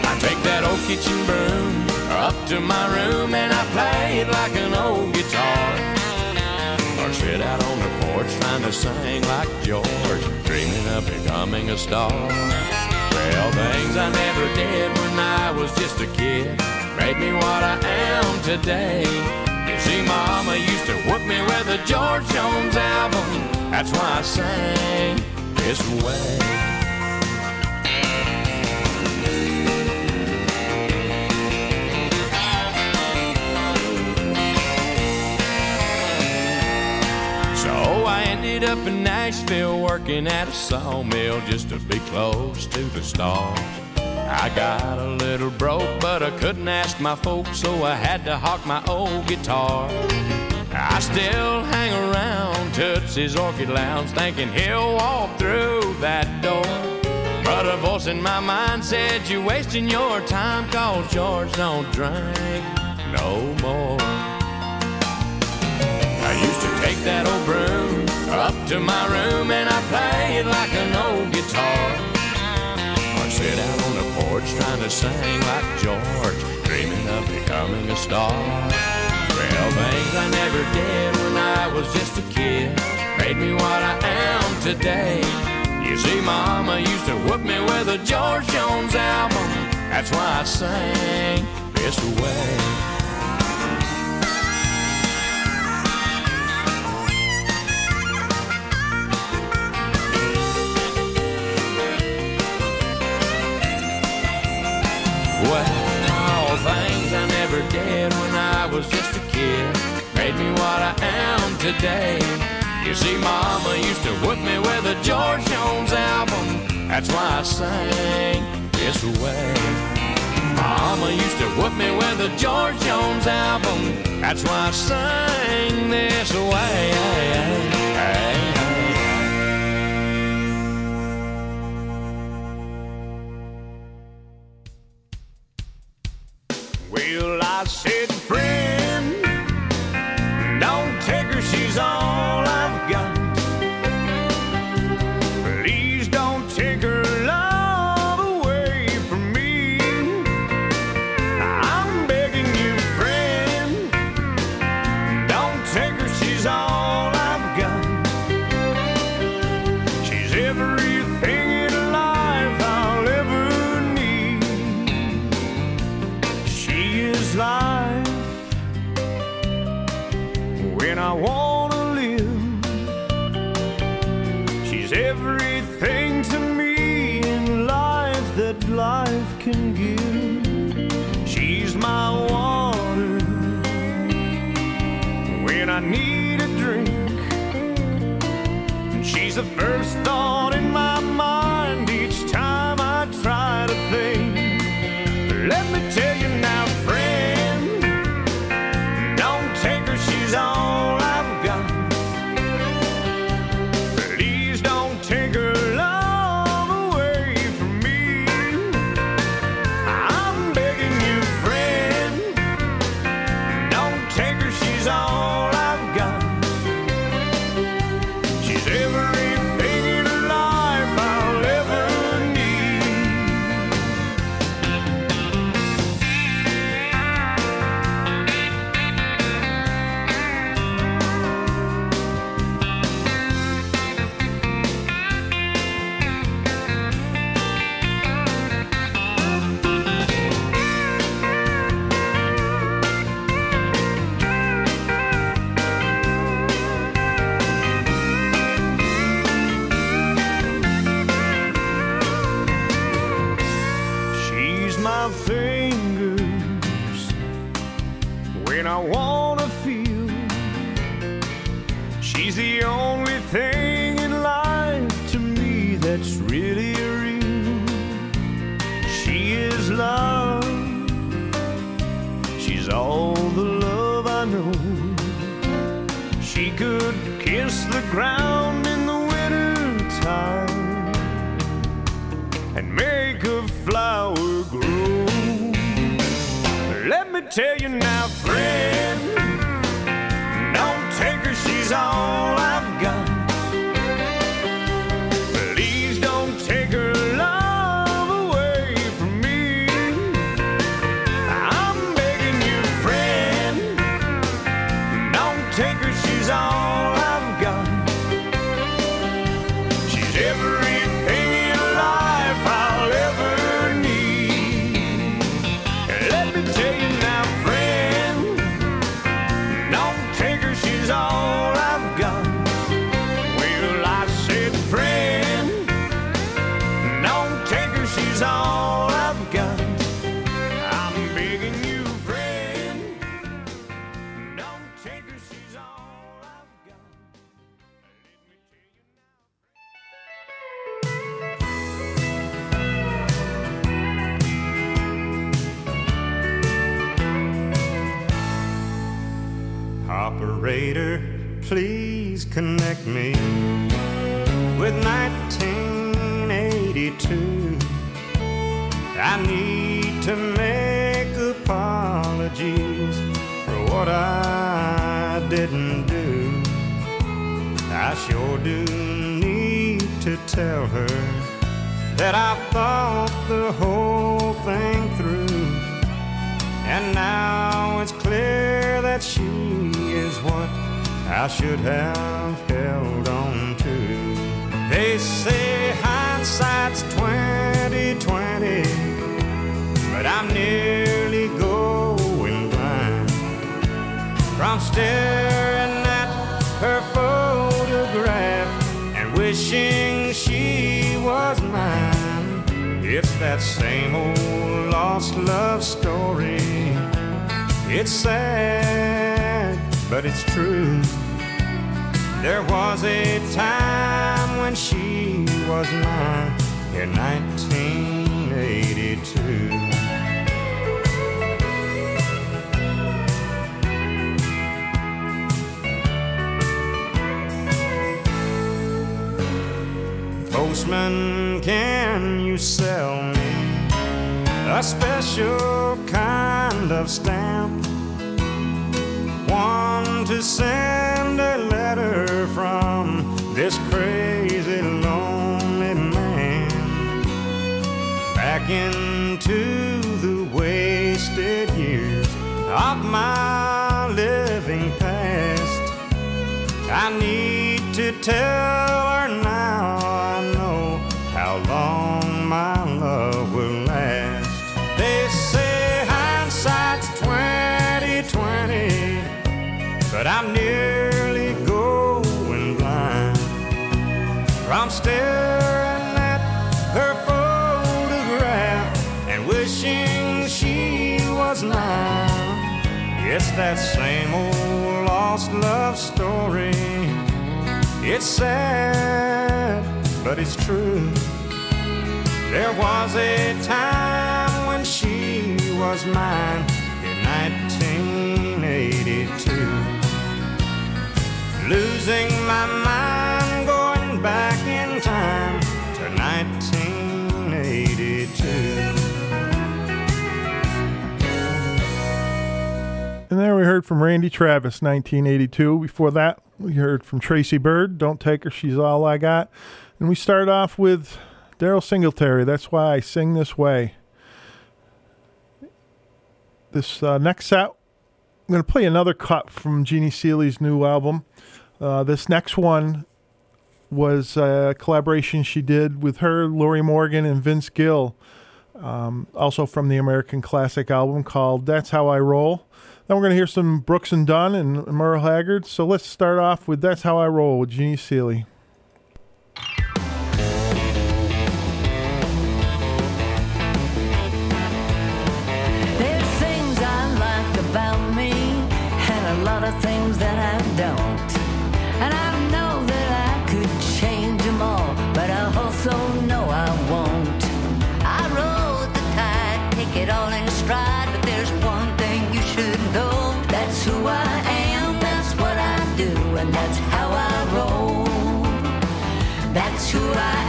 I take that old kitchen broom up to my room and I play it like an old guitar. Or sit out on the porch trying to sing like George, dreaming of becoming a star. Well, things I never did when I was just a kid made me what I am today. You see, Mama used to whoop me with a George Jones album. That's why I sang this way. up in Nashville working at a sawmill just to be close to the stars. I got a little broke, but I couldn't ask my folks, so I had to hawk my old guitar. I still hang around Tootsie's Orchid Lounge, thinking he'll walk through that door. But a voice in my mind said, You're wasting your time, call George, don't drink no more. I used to take that old broom up to my room and I play it like an old guitar. I sit out on the porch trying to sing like George, dreaming of becoming a star. Well, things I never did when I was just a kid made me what I am today. You see, Mama used to whoop me with a George Jones album. That's why I sang this way. did when I was just a kid made me what I am today. You see, Mama used to whip me with a George Jones album. That's why I sang this way. Mama used to whip me with a George Jones album. That's why I sang this way. Hey, hey, hey. staring at her photograph and wishing she was mine. It's that same old lost love story. It's sad, but it's true. There was a time when she was mine in 1982. Losing my mind And there we heard from Randy Travis, 1982. Before that, we heard from Tracy Byrd, Don't Take Her, She's All I Got. And we start off with Daryle Singletary, That's Why I Sing This Way. This uh, next set, I'm going to play another cut from Jeannie Seely's new album. Uh, this next one was a collaboration she did with her, Lorrie Morgan, and Vince Gill, um, also from the American Classic album called That's How I Roll. Then we're going to hear some Brooks and Dunn and Merle Haggard. So let's start off with That's How I Roll with Jeannie Seely. That's who I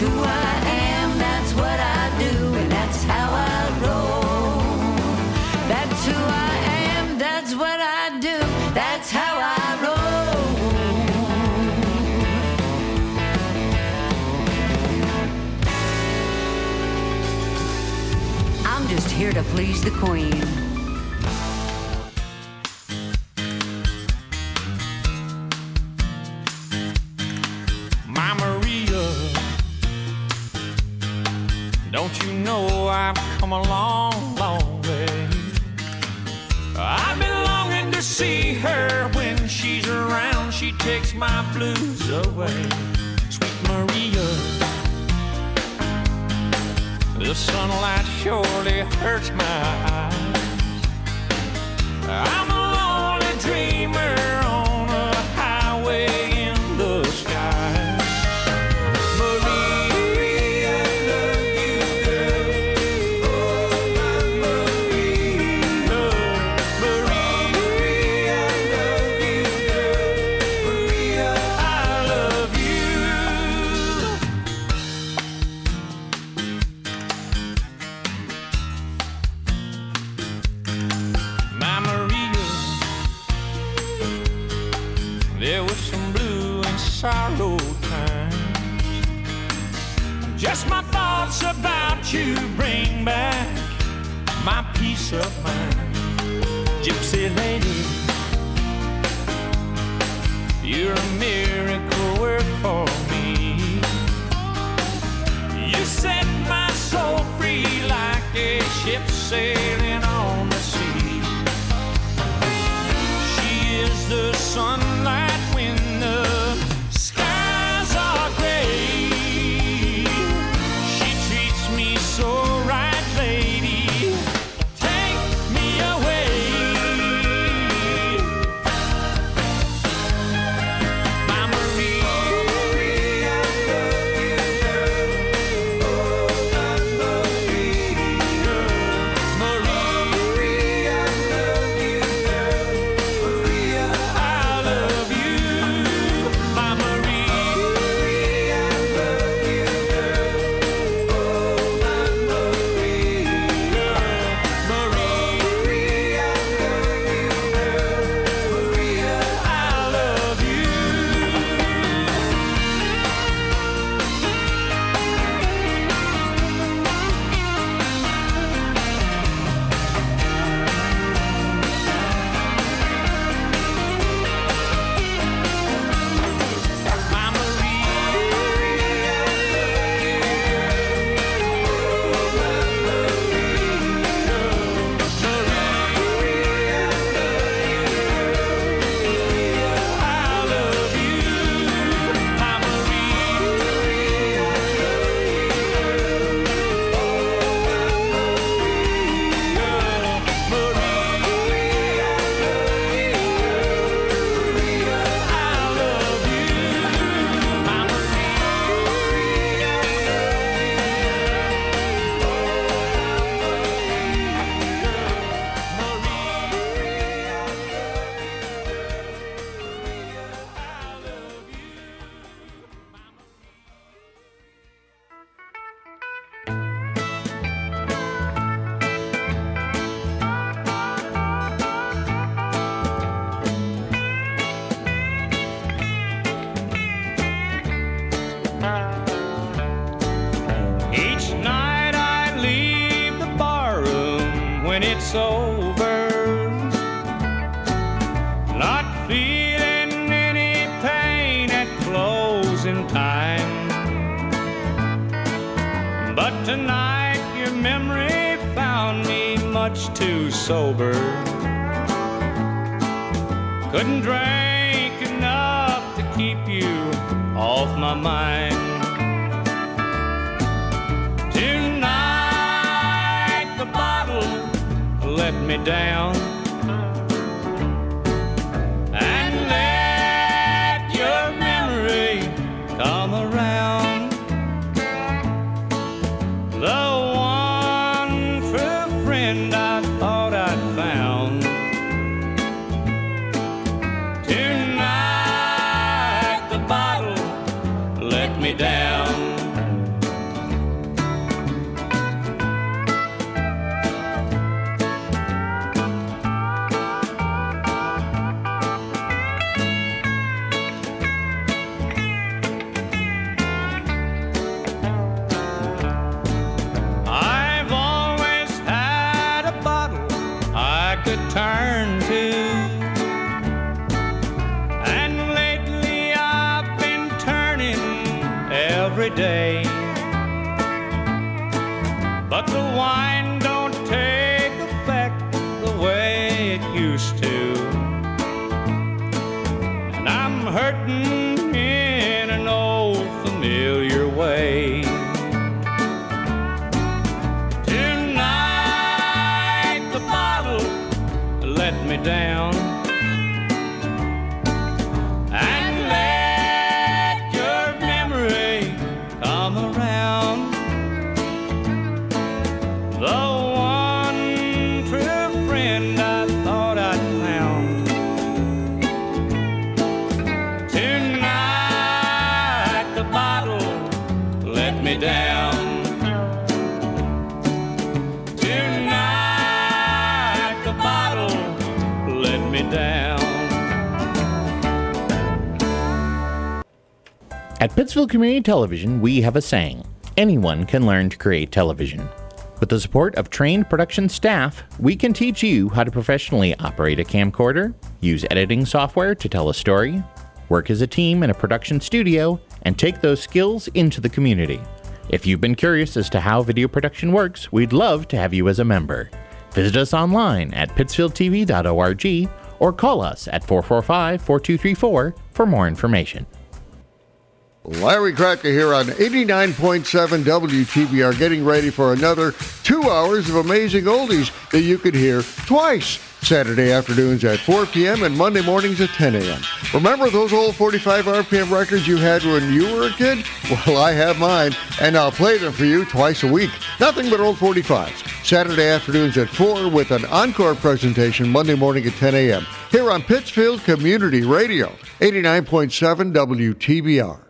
who I am, that's what I do, and that's how I roll. That's who I am, that's what I do, that's how I roll. I'm just here to please the queen. sober. Couldn't drink enough to keep you off my mind. Tonight the bottle let me down. At Community Television, we have a saying anyone can learn to create television. With the support of trained production staff, we can teach you how to professionally operate a camcorder, use editing software to tell a story, work as a team in a production studio, and take those skills into the community. If you've been curious as to how video production works, we'd love to have you as a member. Visit us online at pittsfieldtv.org or call us at 445 4234 for more information. Larry Cracker here on 89.7 WTBR, getting ready for another two hours of amazing oldies that you could hear twice. Saturday afternoons at 4 p.m. and Monday mornings at 10 a.m. Remember those old 45 RPM records you had when you were a kid? Well, I have mine, and I'll play them for you twice a week. Nothing but old 45s. Saturday afternoons at 4 with an encore presentation Monday morning at 10 a.m. Here on Pittsfield Community Radio, 89.7 WTBR.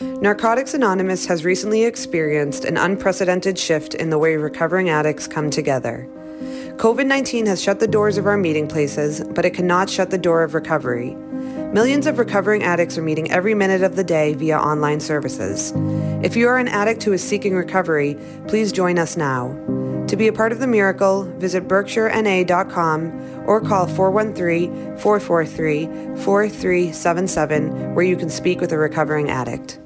Narcotics Anonymous has recently experienced an unprecedented shift in the way recovering addicts come together. COVID 19 has shut the doors of our meeting places, but it cannot shut the door of recovery. Millions of recovering addicts are meeting every minute of the day via online services. If you are an addict who is seeking recovery, please join us now. To be a part of the miracle, visit berkshirena.com or call 413 443 4377 where you can speak with a recovering addict.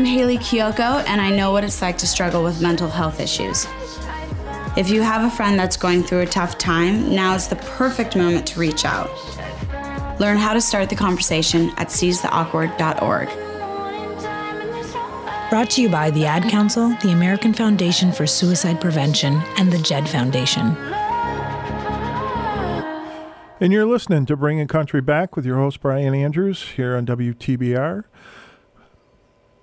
I'm Hayley Kiyoko, and I know what it's like to struggle with mental health issues. If you have a friend that's going through a tough time, now is the perfect moment to reach out. Learn how to start the conversation at seizetheawkward.org. Brought to you by the Ad Council, the American Foundation for Suicide Prevention, and the JED Foundation. And you're listening to Bringing Country Back with your host, Brian Andrews, here on WTBR.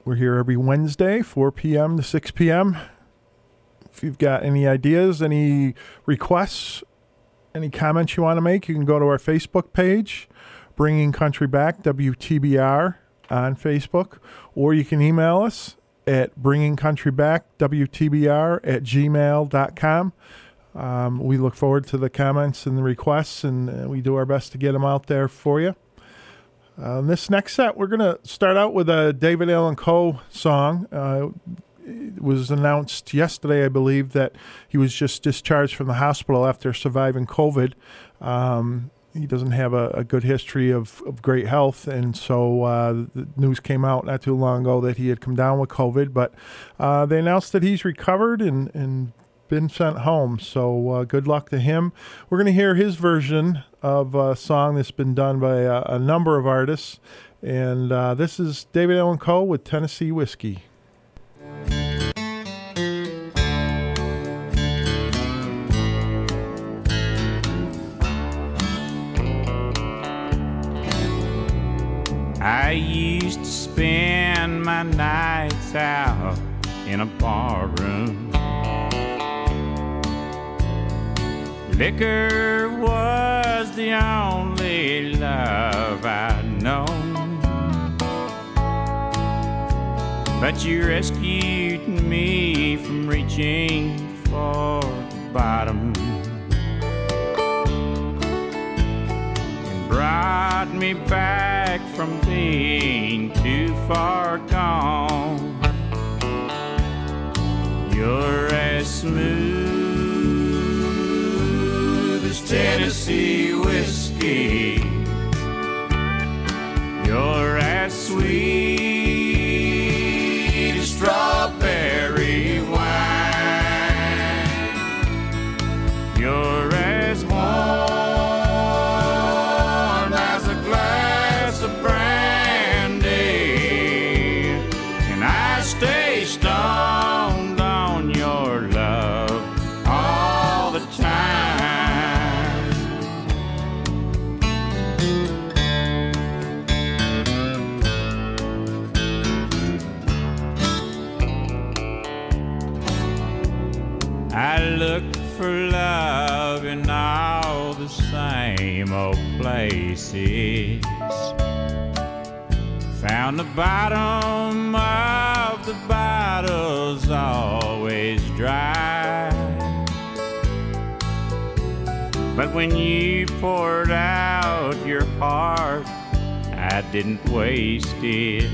We're here every Wednesday, 4 p.m. to 6 p.m. If you've got any ideas, any requests, any comments you want to make, you can go to our Facebook page, Bringing Country Back, WTBR on Facebook, or you can email us at bringingcountryback.wtbr at gmail.com. Um, we look forward to the comments and the requests, and uh, we do our best to get them out there for you. Uh, this next set, we're going to start out with a David Allan Coe song. Uh, it was announced yesterday, I believe, that he was just discharged from the hospital after surviving COVID. Um, he doesn't have a, a good history of, of great health, and so uh, the news came out not too long ago that he had come down with COVID. But uh, they announced that he's recovered and, and been sent home. So uh, good luck to him. We're going to hear his version of a song that's been done by a, a number of artists. And uh, this is David Allan Coe with Tennessee Whiskey. I used to spend my nights out in a bar room. Liquor was the only love I'd known. But you rescued me from reaching for the bottom and brought me back from being too far gone. You're as smooth Tennessee whiskey. You're as sweet Found the bottom of the bottle's always dry. But when you poured out your heart, I didn't waste it.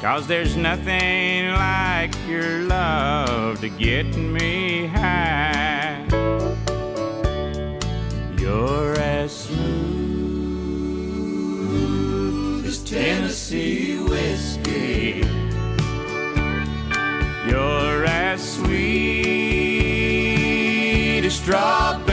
Cause there's nothing like your love to get me high. You're Tennessee whiskey. You're as sweet as strawberry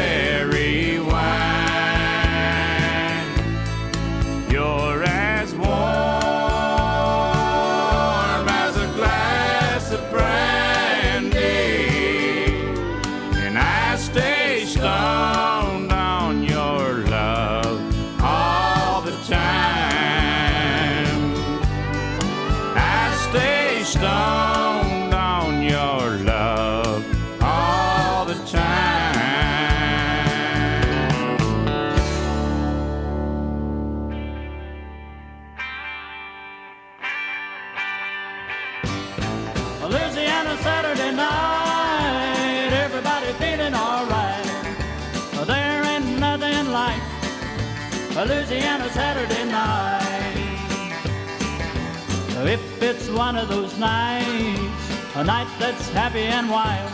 one of those nights, a night that's happy and wild.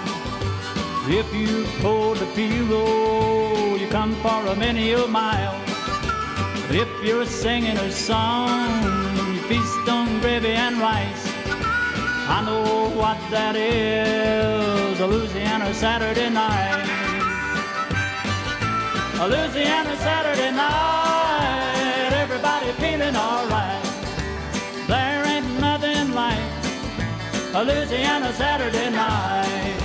If you pull the bugle, you come for a many a mile. If you're singing a song, you feast on gravy and rice. I know what that is, a Louisiana Saturday night. A Louisiana Saturday night, everybody feeling alright. A Louisiana Saturday night.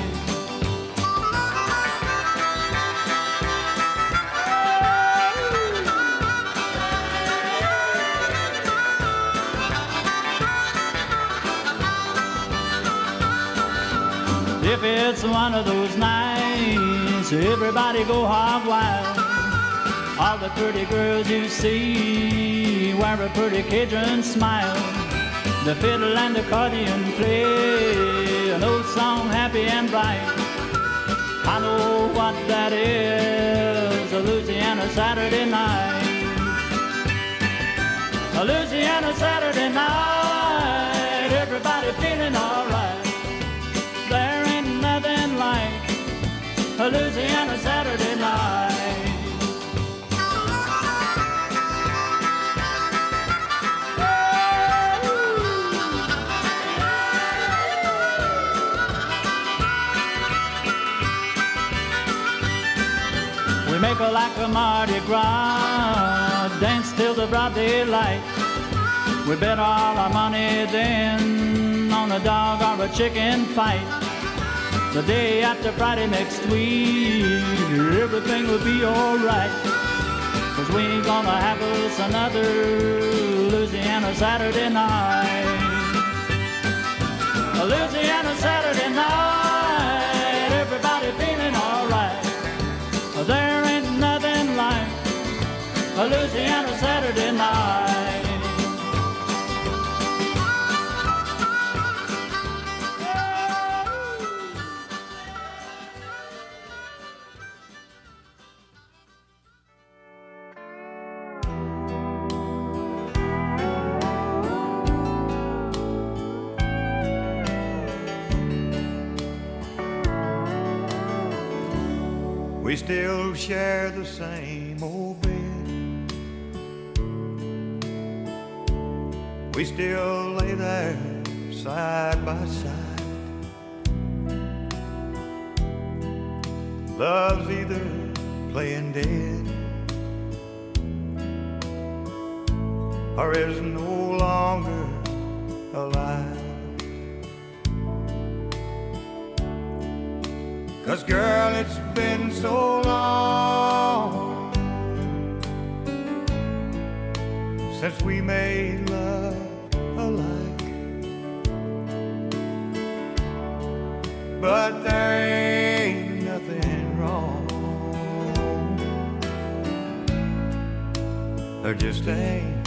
If it's one of those nights, everybody go hog wild. All the pretty girls you see wear a pretty Cajun smile. The fiddle and accordion play an old song happy and bright. I know what that is, a Louisiana Saturday night. A Louisiana Saturday night, everybody feeling alright. There ain't nothing like a Louisiana Saturday night. We make a like a Mardi Gras, dance till the broad daylight. We bet all our money then on a dog or a chicken fight. The day after Friday next week, everything will be alright. Cause we ain't gonna have us another Louisiana Saturday night. Louisiana Saturday night, everybody feeling alright. There a Louisiana Saturday night. We still share the same We still lay there side by side. Love's either playing dead or is no longer alive. Cause girl, it's been so long since we made love But there ain't nothing wrong. There just ain't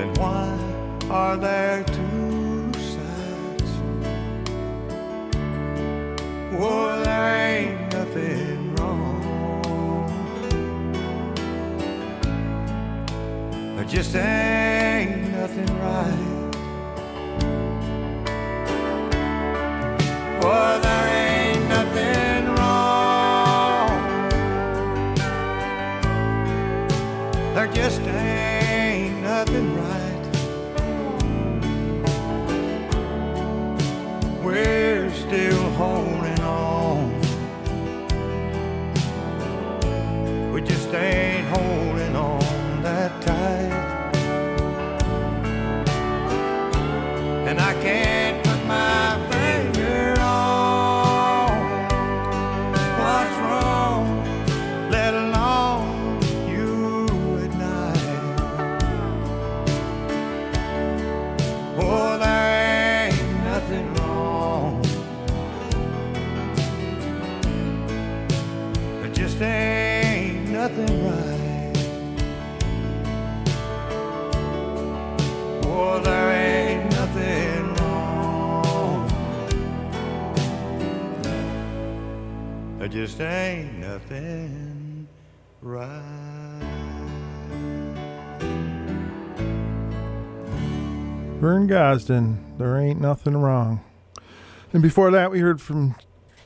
then why are there two sides? Well, there ain't nothing wrong. There just ain't nothing right. Well, ain't nothing right. Vern Gosdin, there ain't nothing wrong. And before that, we heard from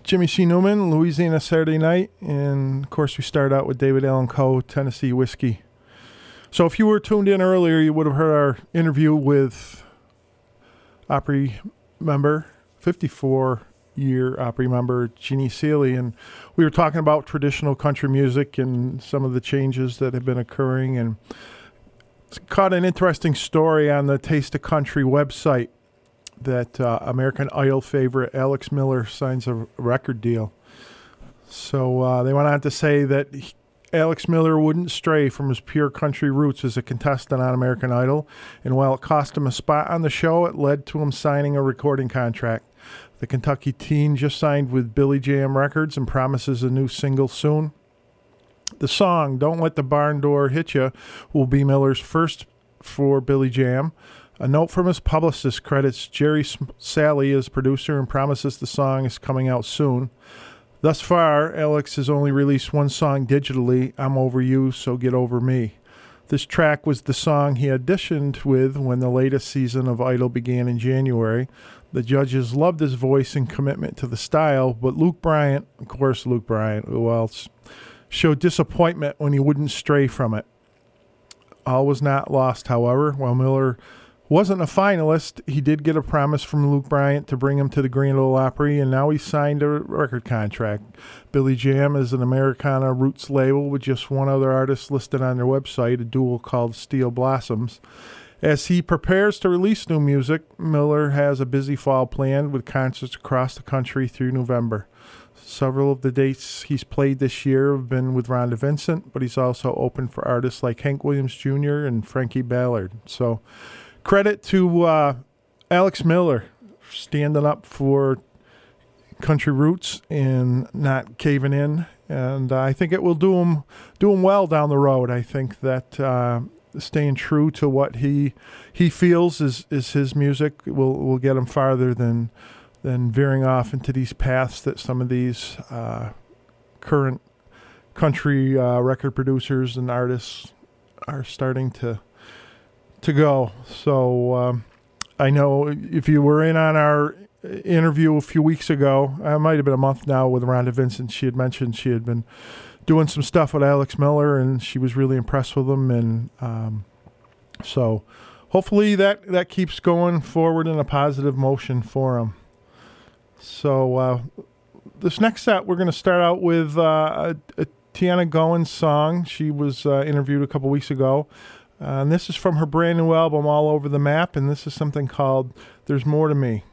Jimmy C. Newman, Louisiana Saturday Night, and of course, we start out with David Allan Coe, Tennessee Whiskey. So, if you were tuned in earlier, you would have heard our interview with Opry member, 54 year Opry member, Jeannie Seely, and we were talking about traditional country music and some of the changes that have been occurring and caught an interesting story on the Taste of Country website that uh, American Idol favorite Alex Miller signs a record deal. So uh, they went on to say that he- Alex Miller wouldn't stray from his pure country roots as a contestant on American Idol, and while it cost him a spot on the show, it led to him signing a recording contract. The Kentucky teen just signed with Billy Jam Records and promises a new single soon. The song Don't Let the Barn Door Hit Ya will be Miller's first for Billy Jam. A note from his publicist credits Jerry Salley as producer and promises the song is coming out soon. Thus far, Alex has only released one song digitally, I'm Over You, So Get Over Me. This track was the song he auditioned with when the latest season of Idol began in January. The judges loved his voice and commitment to the style, but Luke Bryan, of course, Luke Bryan, who else, showed disappointment when he wouldn't stray from it. All was not lost, however. While Miller wasn't a finalist, he did get a promise from Luke Bryan to bring him to the Grand Ole Opry, and now he signed a record contract. Billy Jam is an Americana roots label with just one other artist listed on their website, a duo called Steel Blossoms. As he prepares to release new music, Miller has a busy fall planned with concerts across the country through November. Several of the dates he's played this year have been with Rhonda Vincent, but he's also open for artists like Hank Williams Jr. and Frankie Ballard. So, credit to uh, Alex Miller standing up for country roots and not caving in. And I think it will do him do him well down the road. I think that uh, staying true to what he he feels is, is his music will will get him farther than than veering off into these paths that some of these uh, current country uh, record producers and artists are starting to to go. So um, I know if you were in on our interview a few weeks ago, it might have been a month now with Rhonda Vincent. She had mentioned she had been doing some stuff with Alex Miller, and she was really impressed with him. And um, so hopefully that that keeps going forward in a positive motion for him. So uh, this next set, we're going to start out with uh, a, a Teea Goans song. She was uh, interviewed a couple weeks ago. Uh, and this is from her brand new album, All Over the Map. And this is something called There's More to Me.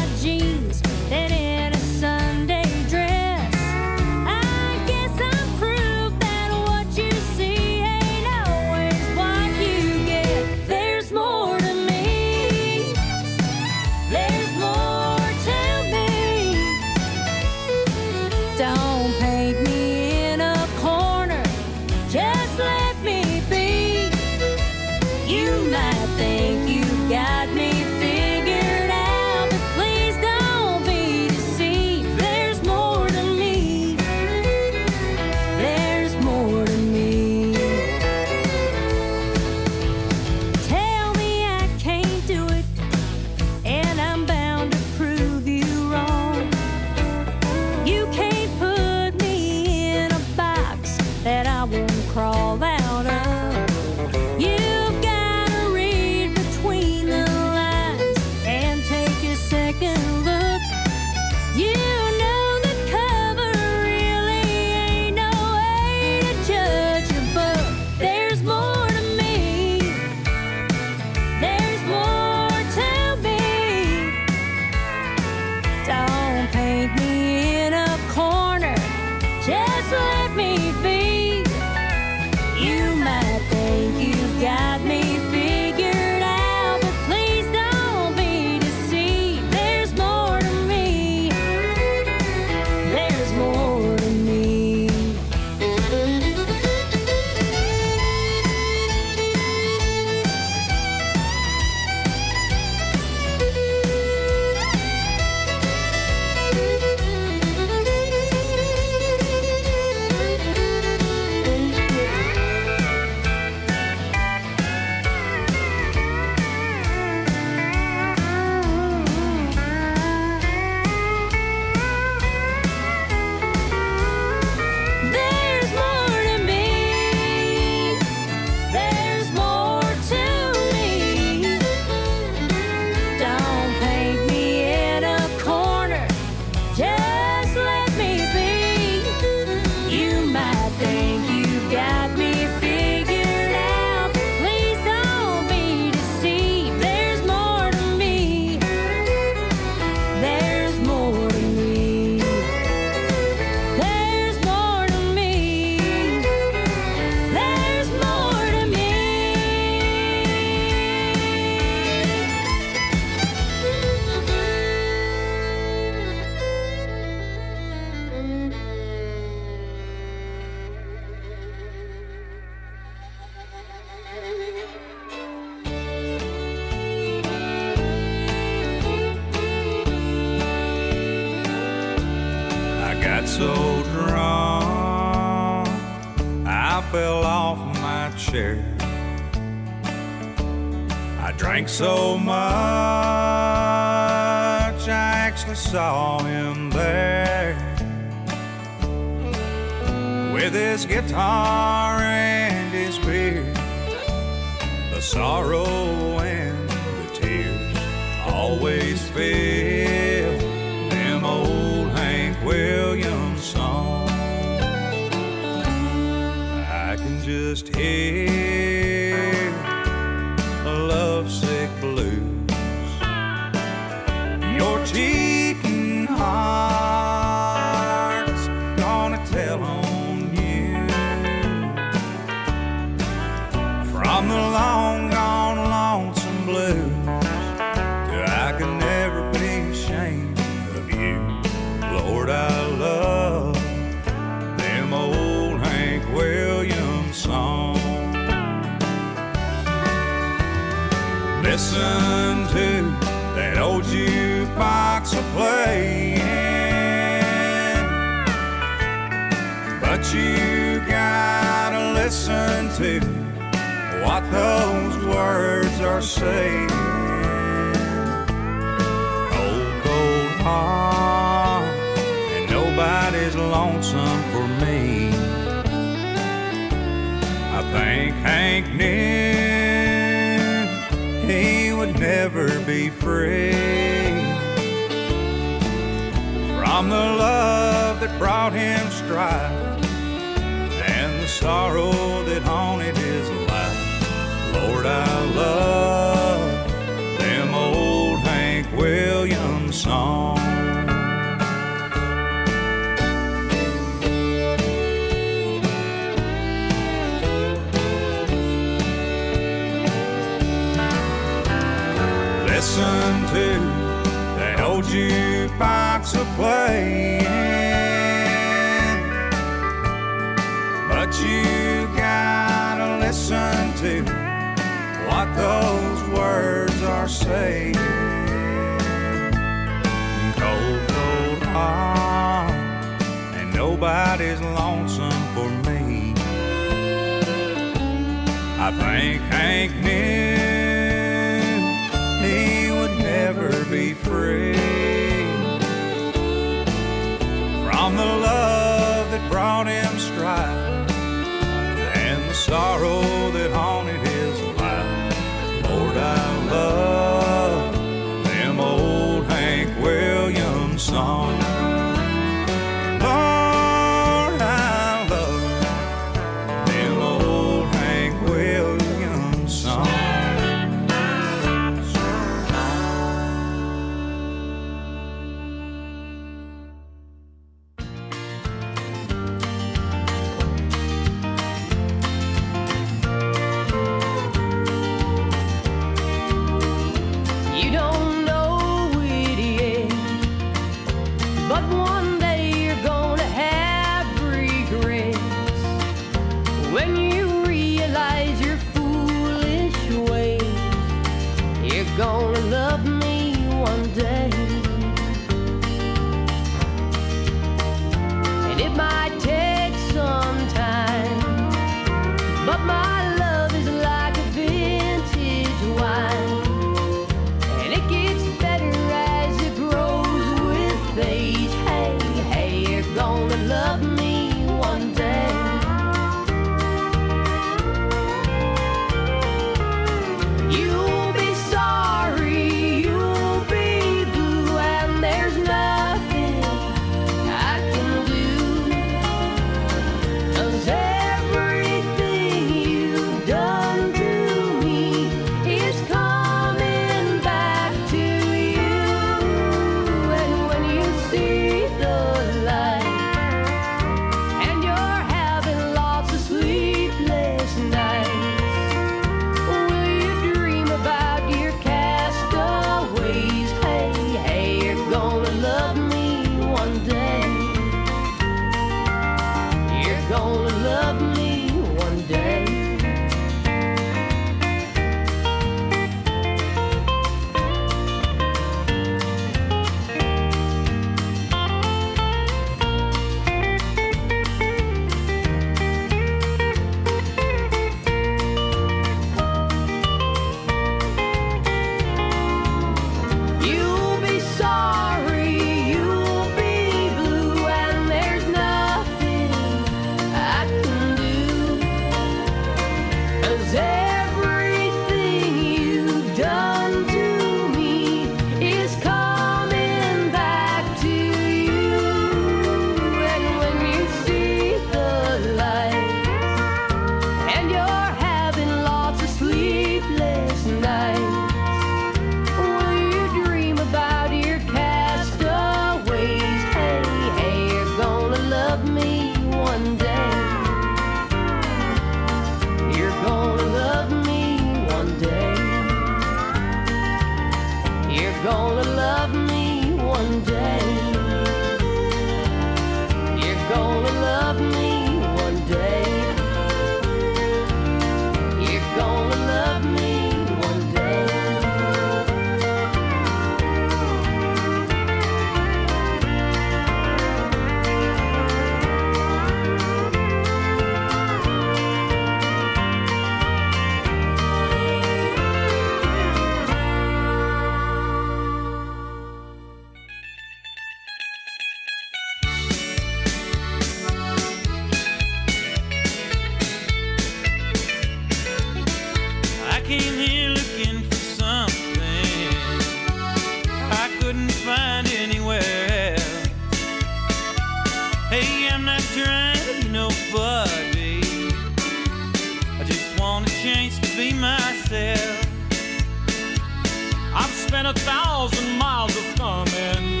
A thousand miles of thumbing.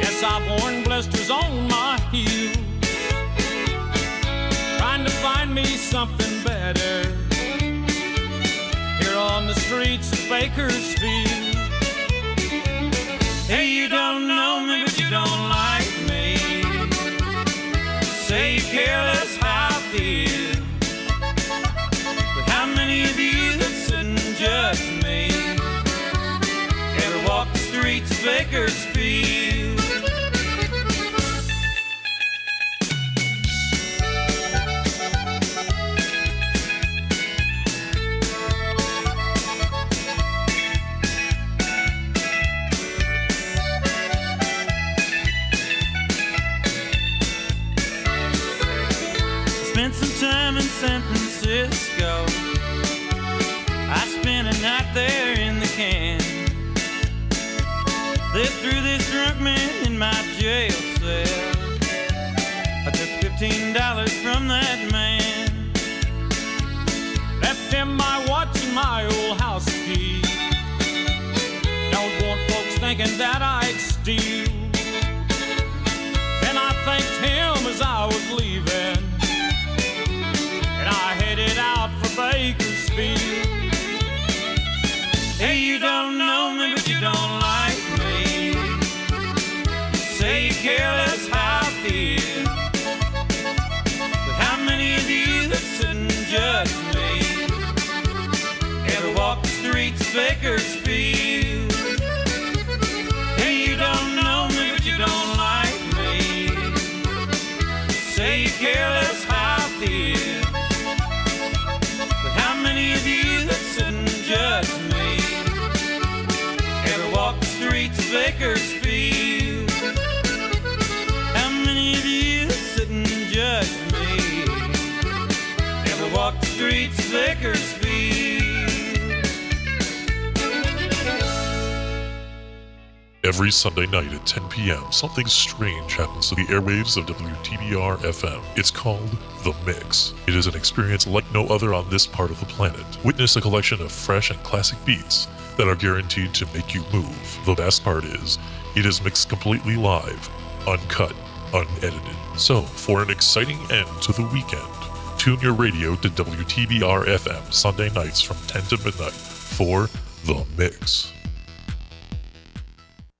Yes, I've worn blisters on my heels. Trying to find me something better. Here on the streets of Bakersfield. Bakersfield? Spent some time in San Francisco. I spent a night there jail cell. I took fifteen dollars from that man. Left him my watch and my old house key. Don't want folks thinking that I'd steal. And I thanked him as I was leaving. And I headed out for Bakersfield. Hey, you don't know me, but you don't like Say you care less how I feel. But how many of you that sit and judge me ever walk the streets of Bakersfield? Hey, you don't know me, but you don't like me. Say you care less how I feel. But how many of you that sit and judge me ever walk the streets of Bakersfield? Every Sunday night at 10 p.m., something strange happens to the airwaves of WTBR FM. It's called The Mix. It is an experience like no other on this part of the planet. Witness a collection of fresh and classic beats that are guaranteed to make you move. The best part is, it is mixed completely live, uncut, unedited. So, for an exciting end to the weekend, tune your radio to WTBR FM Sunday nights from 10 to midnight for The Mix.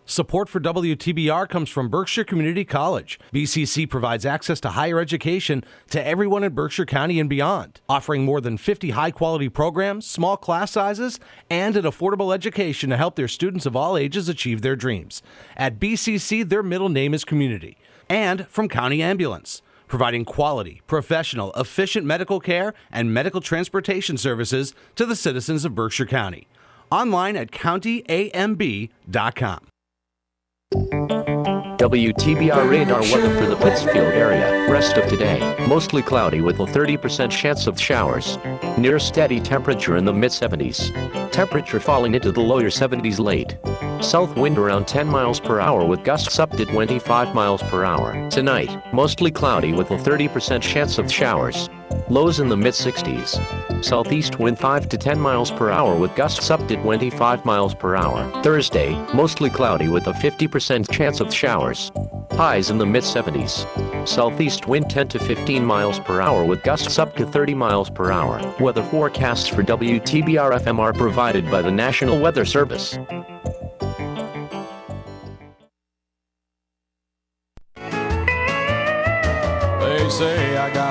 Support for WTBR comes from Berkshire Community College. BCC provides access to higher education to everyone in Berkshire County and beyond, offering more than 50 high quality programs, small class sizes, and an affordable education to help their students of all ages achieve their dreams. At BCC, their middle name is Community. And from County Ambulance providing quality, professional, efficient medical care and medical transportation services to the citizens of Berkshire County. Online at countyamb.com. WTBR radar weather for the Pittsfield area. Rest of today, mostly cloudy with a 30% chance of showers. Near steady temperature in the mid 70s. Temperature falling into the lower 70s late. South wind around 10 miles per hour with gusts up to 25 miles per hour. Tonight, mostly cloudy with a 30% chance of showers. Lows in the mid 60s. Southeast wind 5 to 10 miles per hour with gusts up to 25 miles per hour. Thursday, mostly cloudy with a 50% chance of showers. Highs in the mid 70s. Southeast wind 10 to 15 miles per hour with gusts up to 30 miles per hour. Weather forecasts for WTBR FM are provided by the National Weather Service.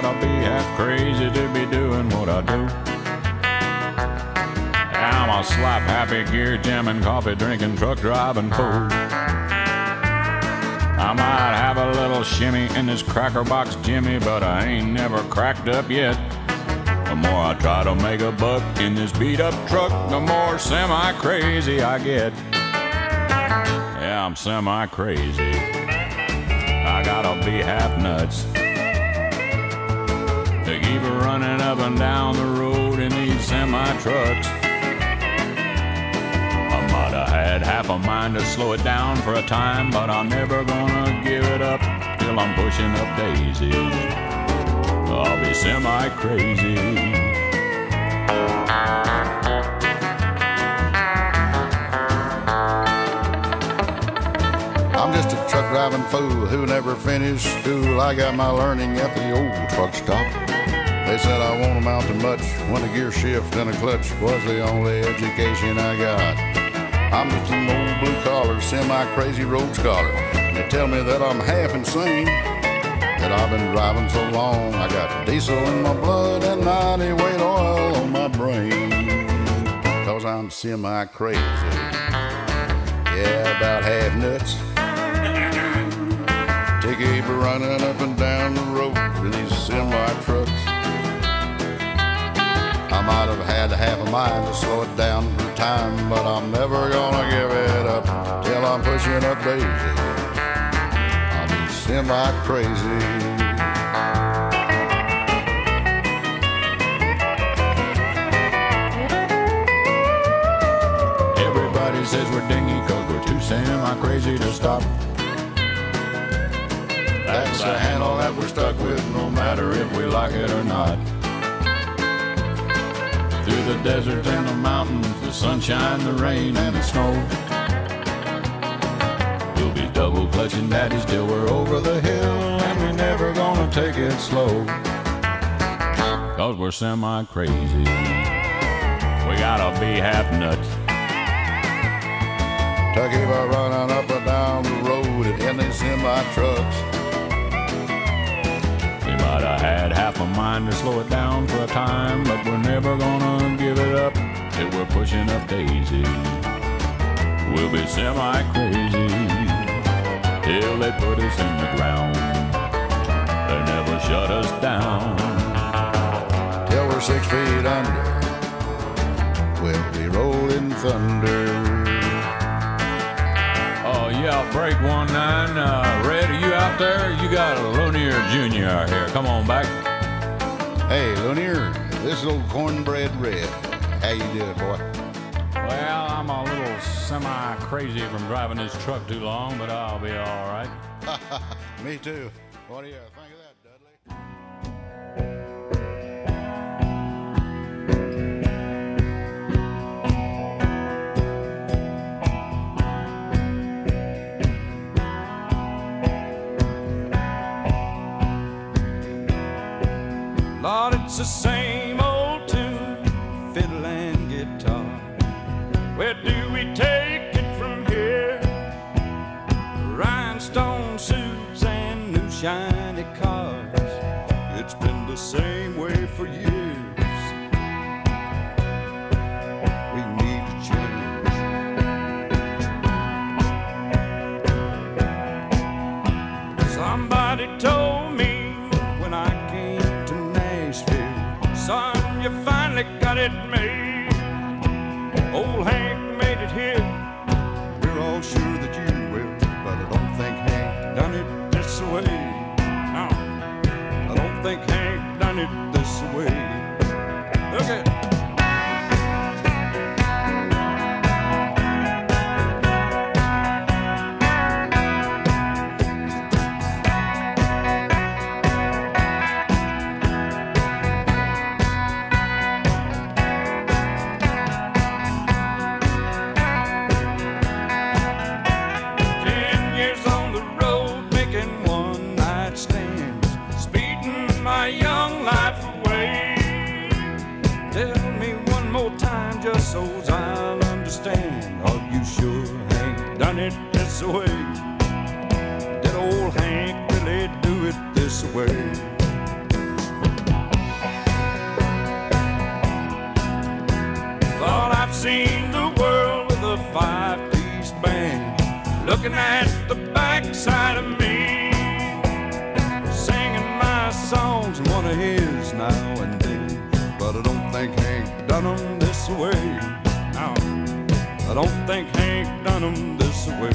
Say I gotta be half crazy to be doing what I do. I'm a slap happy gear jamming, coffee drinking, truck driving fool. I might have a little shimmy in this cracker box Jimmy, but I ain't never cracked up yet. The more I try to make a buck in this beat up truck, the more semi crazy I get. Yeah, I'm semi crazy. I gotta be half nuts to keep running up and down the road in these semi trucks. I might have had half a mind to slow it down for a time, but I'm never gonna give it up till I'm pushing up daisies. I'll be semi crazy. I'm just a truck driving fool who never finished school. I got my learning at the old truck stop. They said I won't amount to much when a gear shift and a clutch was the only education I got. I'm just an old blue collar, semi crazy road scholar. They tell me that I'm half insane, that I've been driving so long. I got diesel in my blood and 90 weight oil on my brain. Cause I'm semi crazy. Yeah, about half nuts. To keep running up and down the road with these semi trucks. I might have had half a mind to slow it down for time, but I'm never gonna give it up till I'm pushing up daisy. Be semi crazy. Everybody says we're dingy cause we're too semi crazy to stop. That's the handle that we're stuck with no matter if we like it or not. Through the deserts and the mountains, the sunshine, the rain, and the snow. We'll be double clutching daddies till we're over the hill, and we're never gonna take it slow. Cause we're semi crazy. We gotta be half nuts. Keep on running up and down the road in these semi trucks. Have had half a mind to slow it down for a time, but we're never gonna give it up till we're pushing up daisy. We'll be semi crazy till they put us in the ground. They never shut us down. Till we're six feet under. We'll be rolling thunder. Oh yeah, break one nine. Uh, Red, are you out there? You got a Lunier Jr. out here. Come on back. Hey, Lunier, this is old cornbread red. How you doing, boy? Well, I'm a little semi crazy from driving this truck too long, but I'll be all right. Me too. What do you think the same old tune, fiddle and guitar. Where do we take it from here? Rhinestone suits and new shiny it made. Old Hank made it here. We're all sure that you will, but I don't think Hank done it this way. No, I don't think Hank done it this way? Thought I've seen the world with a five-piece band looking at the backside of me, singing my songs and one of his now and then. But I don't think Hank done 'em this way. No, I don't think Hank done 'em this way.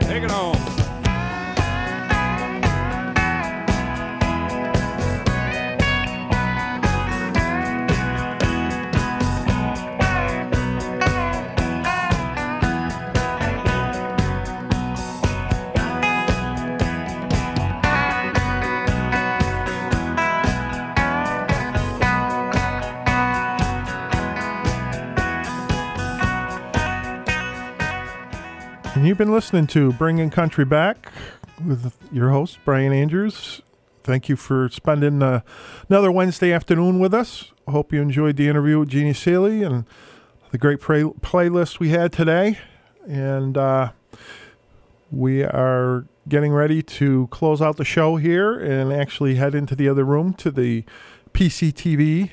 Take it on. You've been listening to Bringing Country Back with your host, Brian Andrews. Thank you for spending uh, another Wednesday afternoon with us. Hope you enjoyed the interview with Jeannie Seely and the great play- playlist we had today. And uh, we are getting ready to close out the show here and actually head into the other room to the PCTV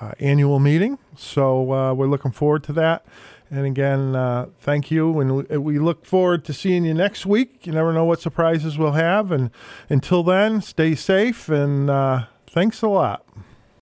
uh, annual meeting. So uh, we're looking forward to that. And again, uh, thank you. And we, look forward to seeing you next week. You never know what surprises we'll have. And until then, stay safe and uh, thanks a lot.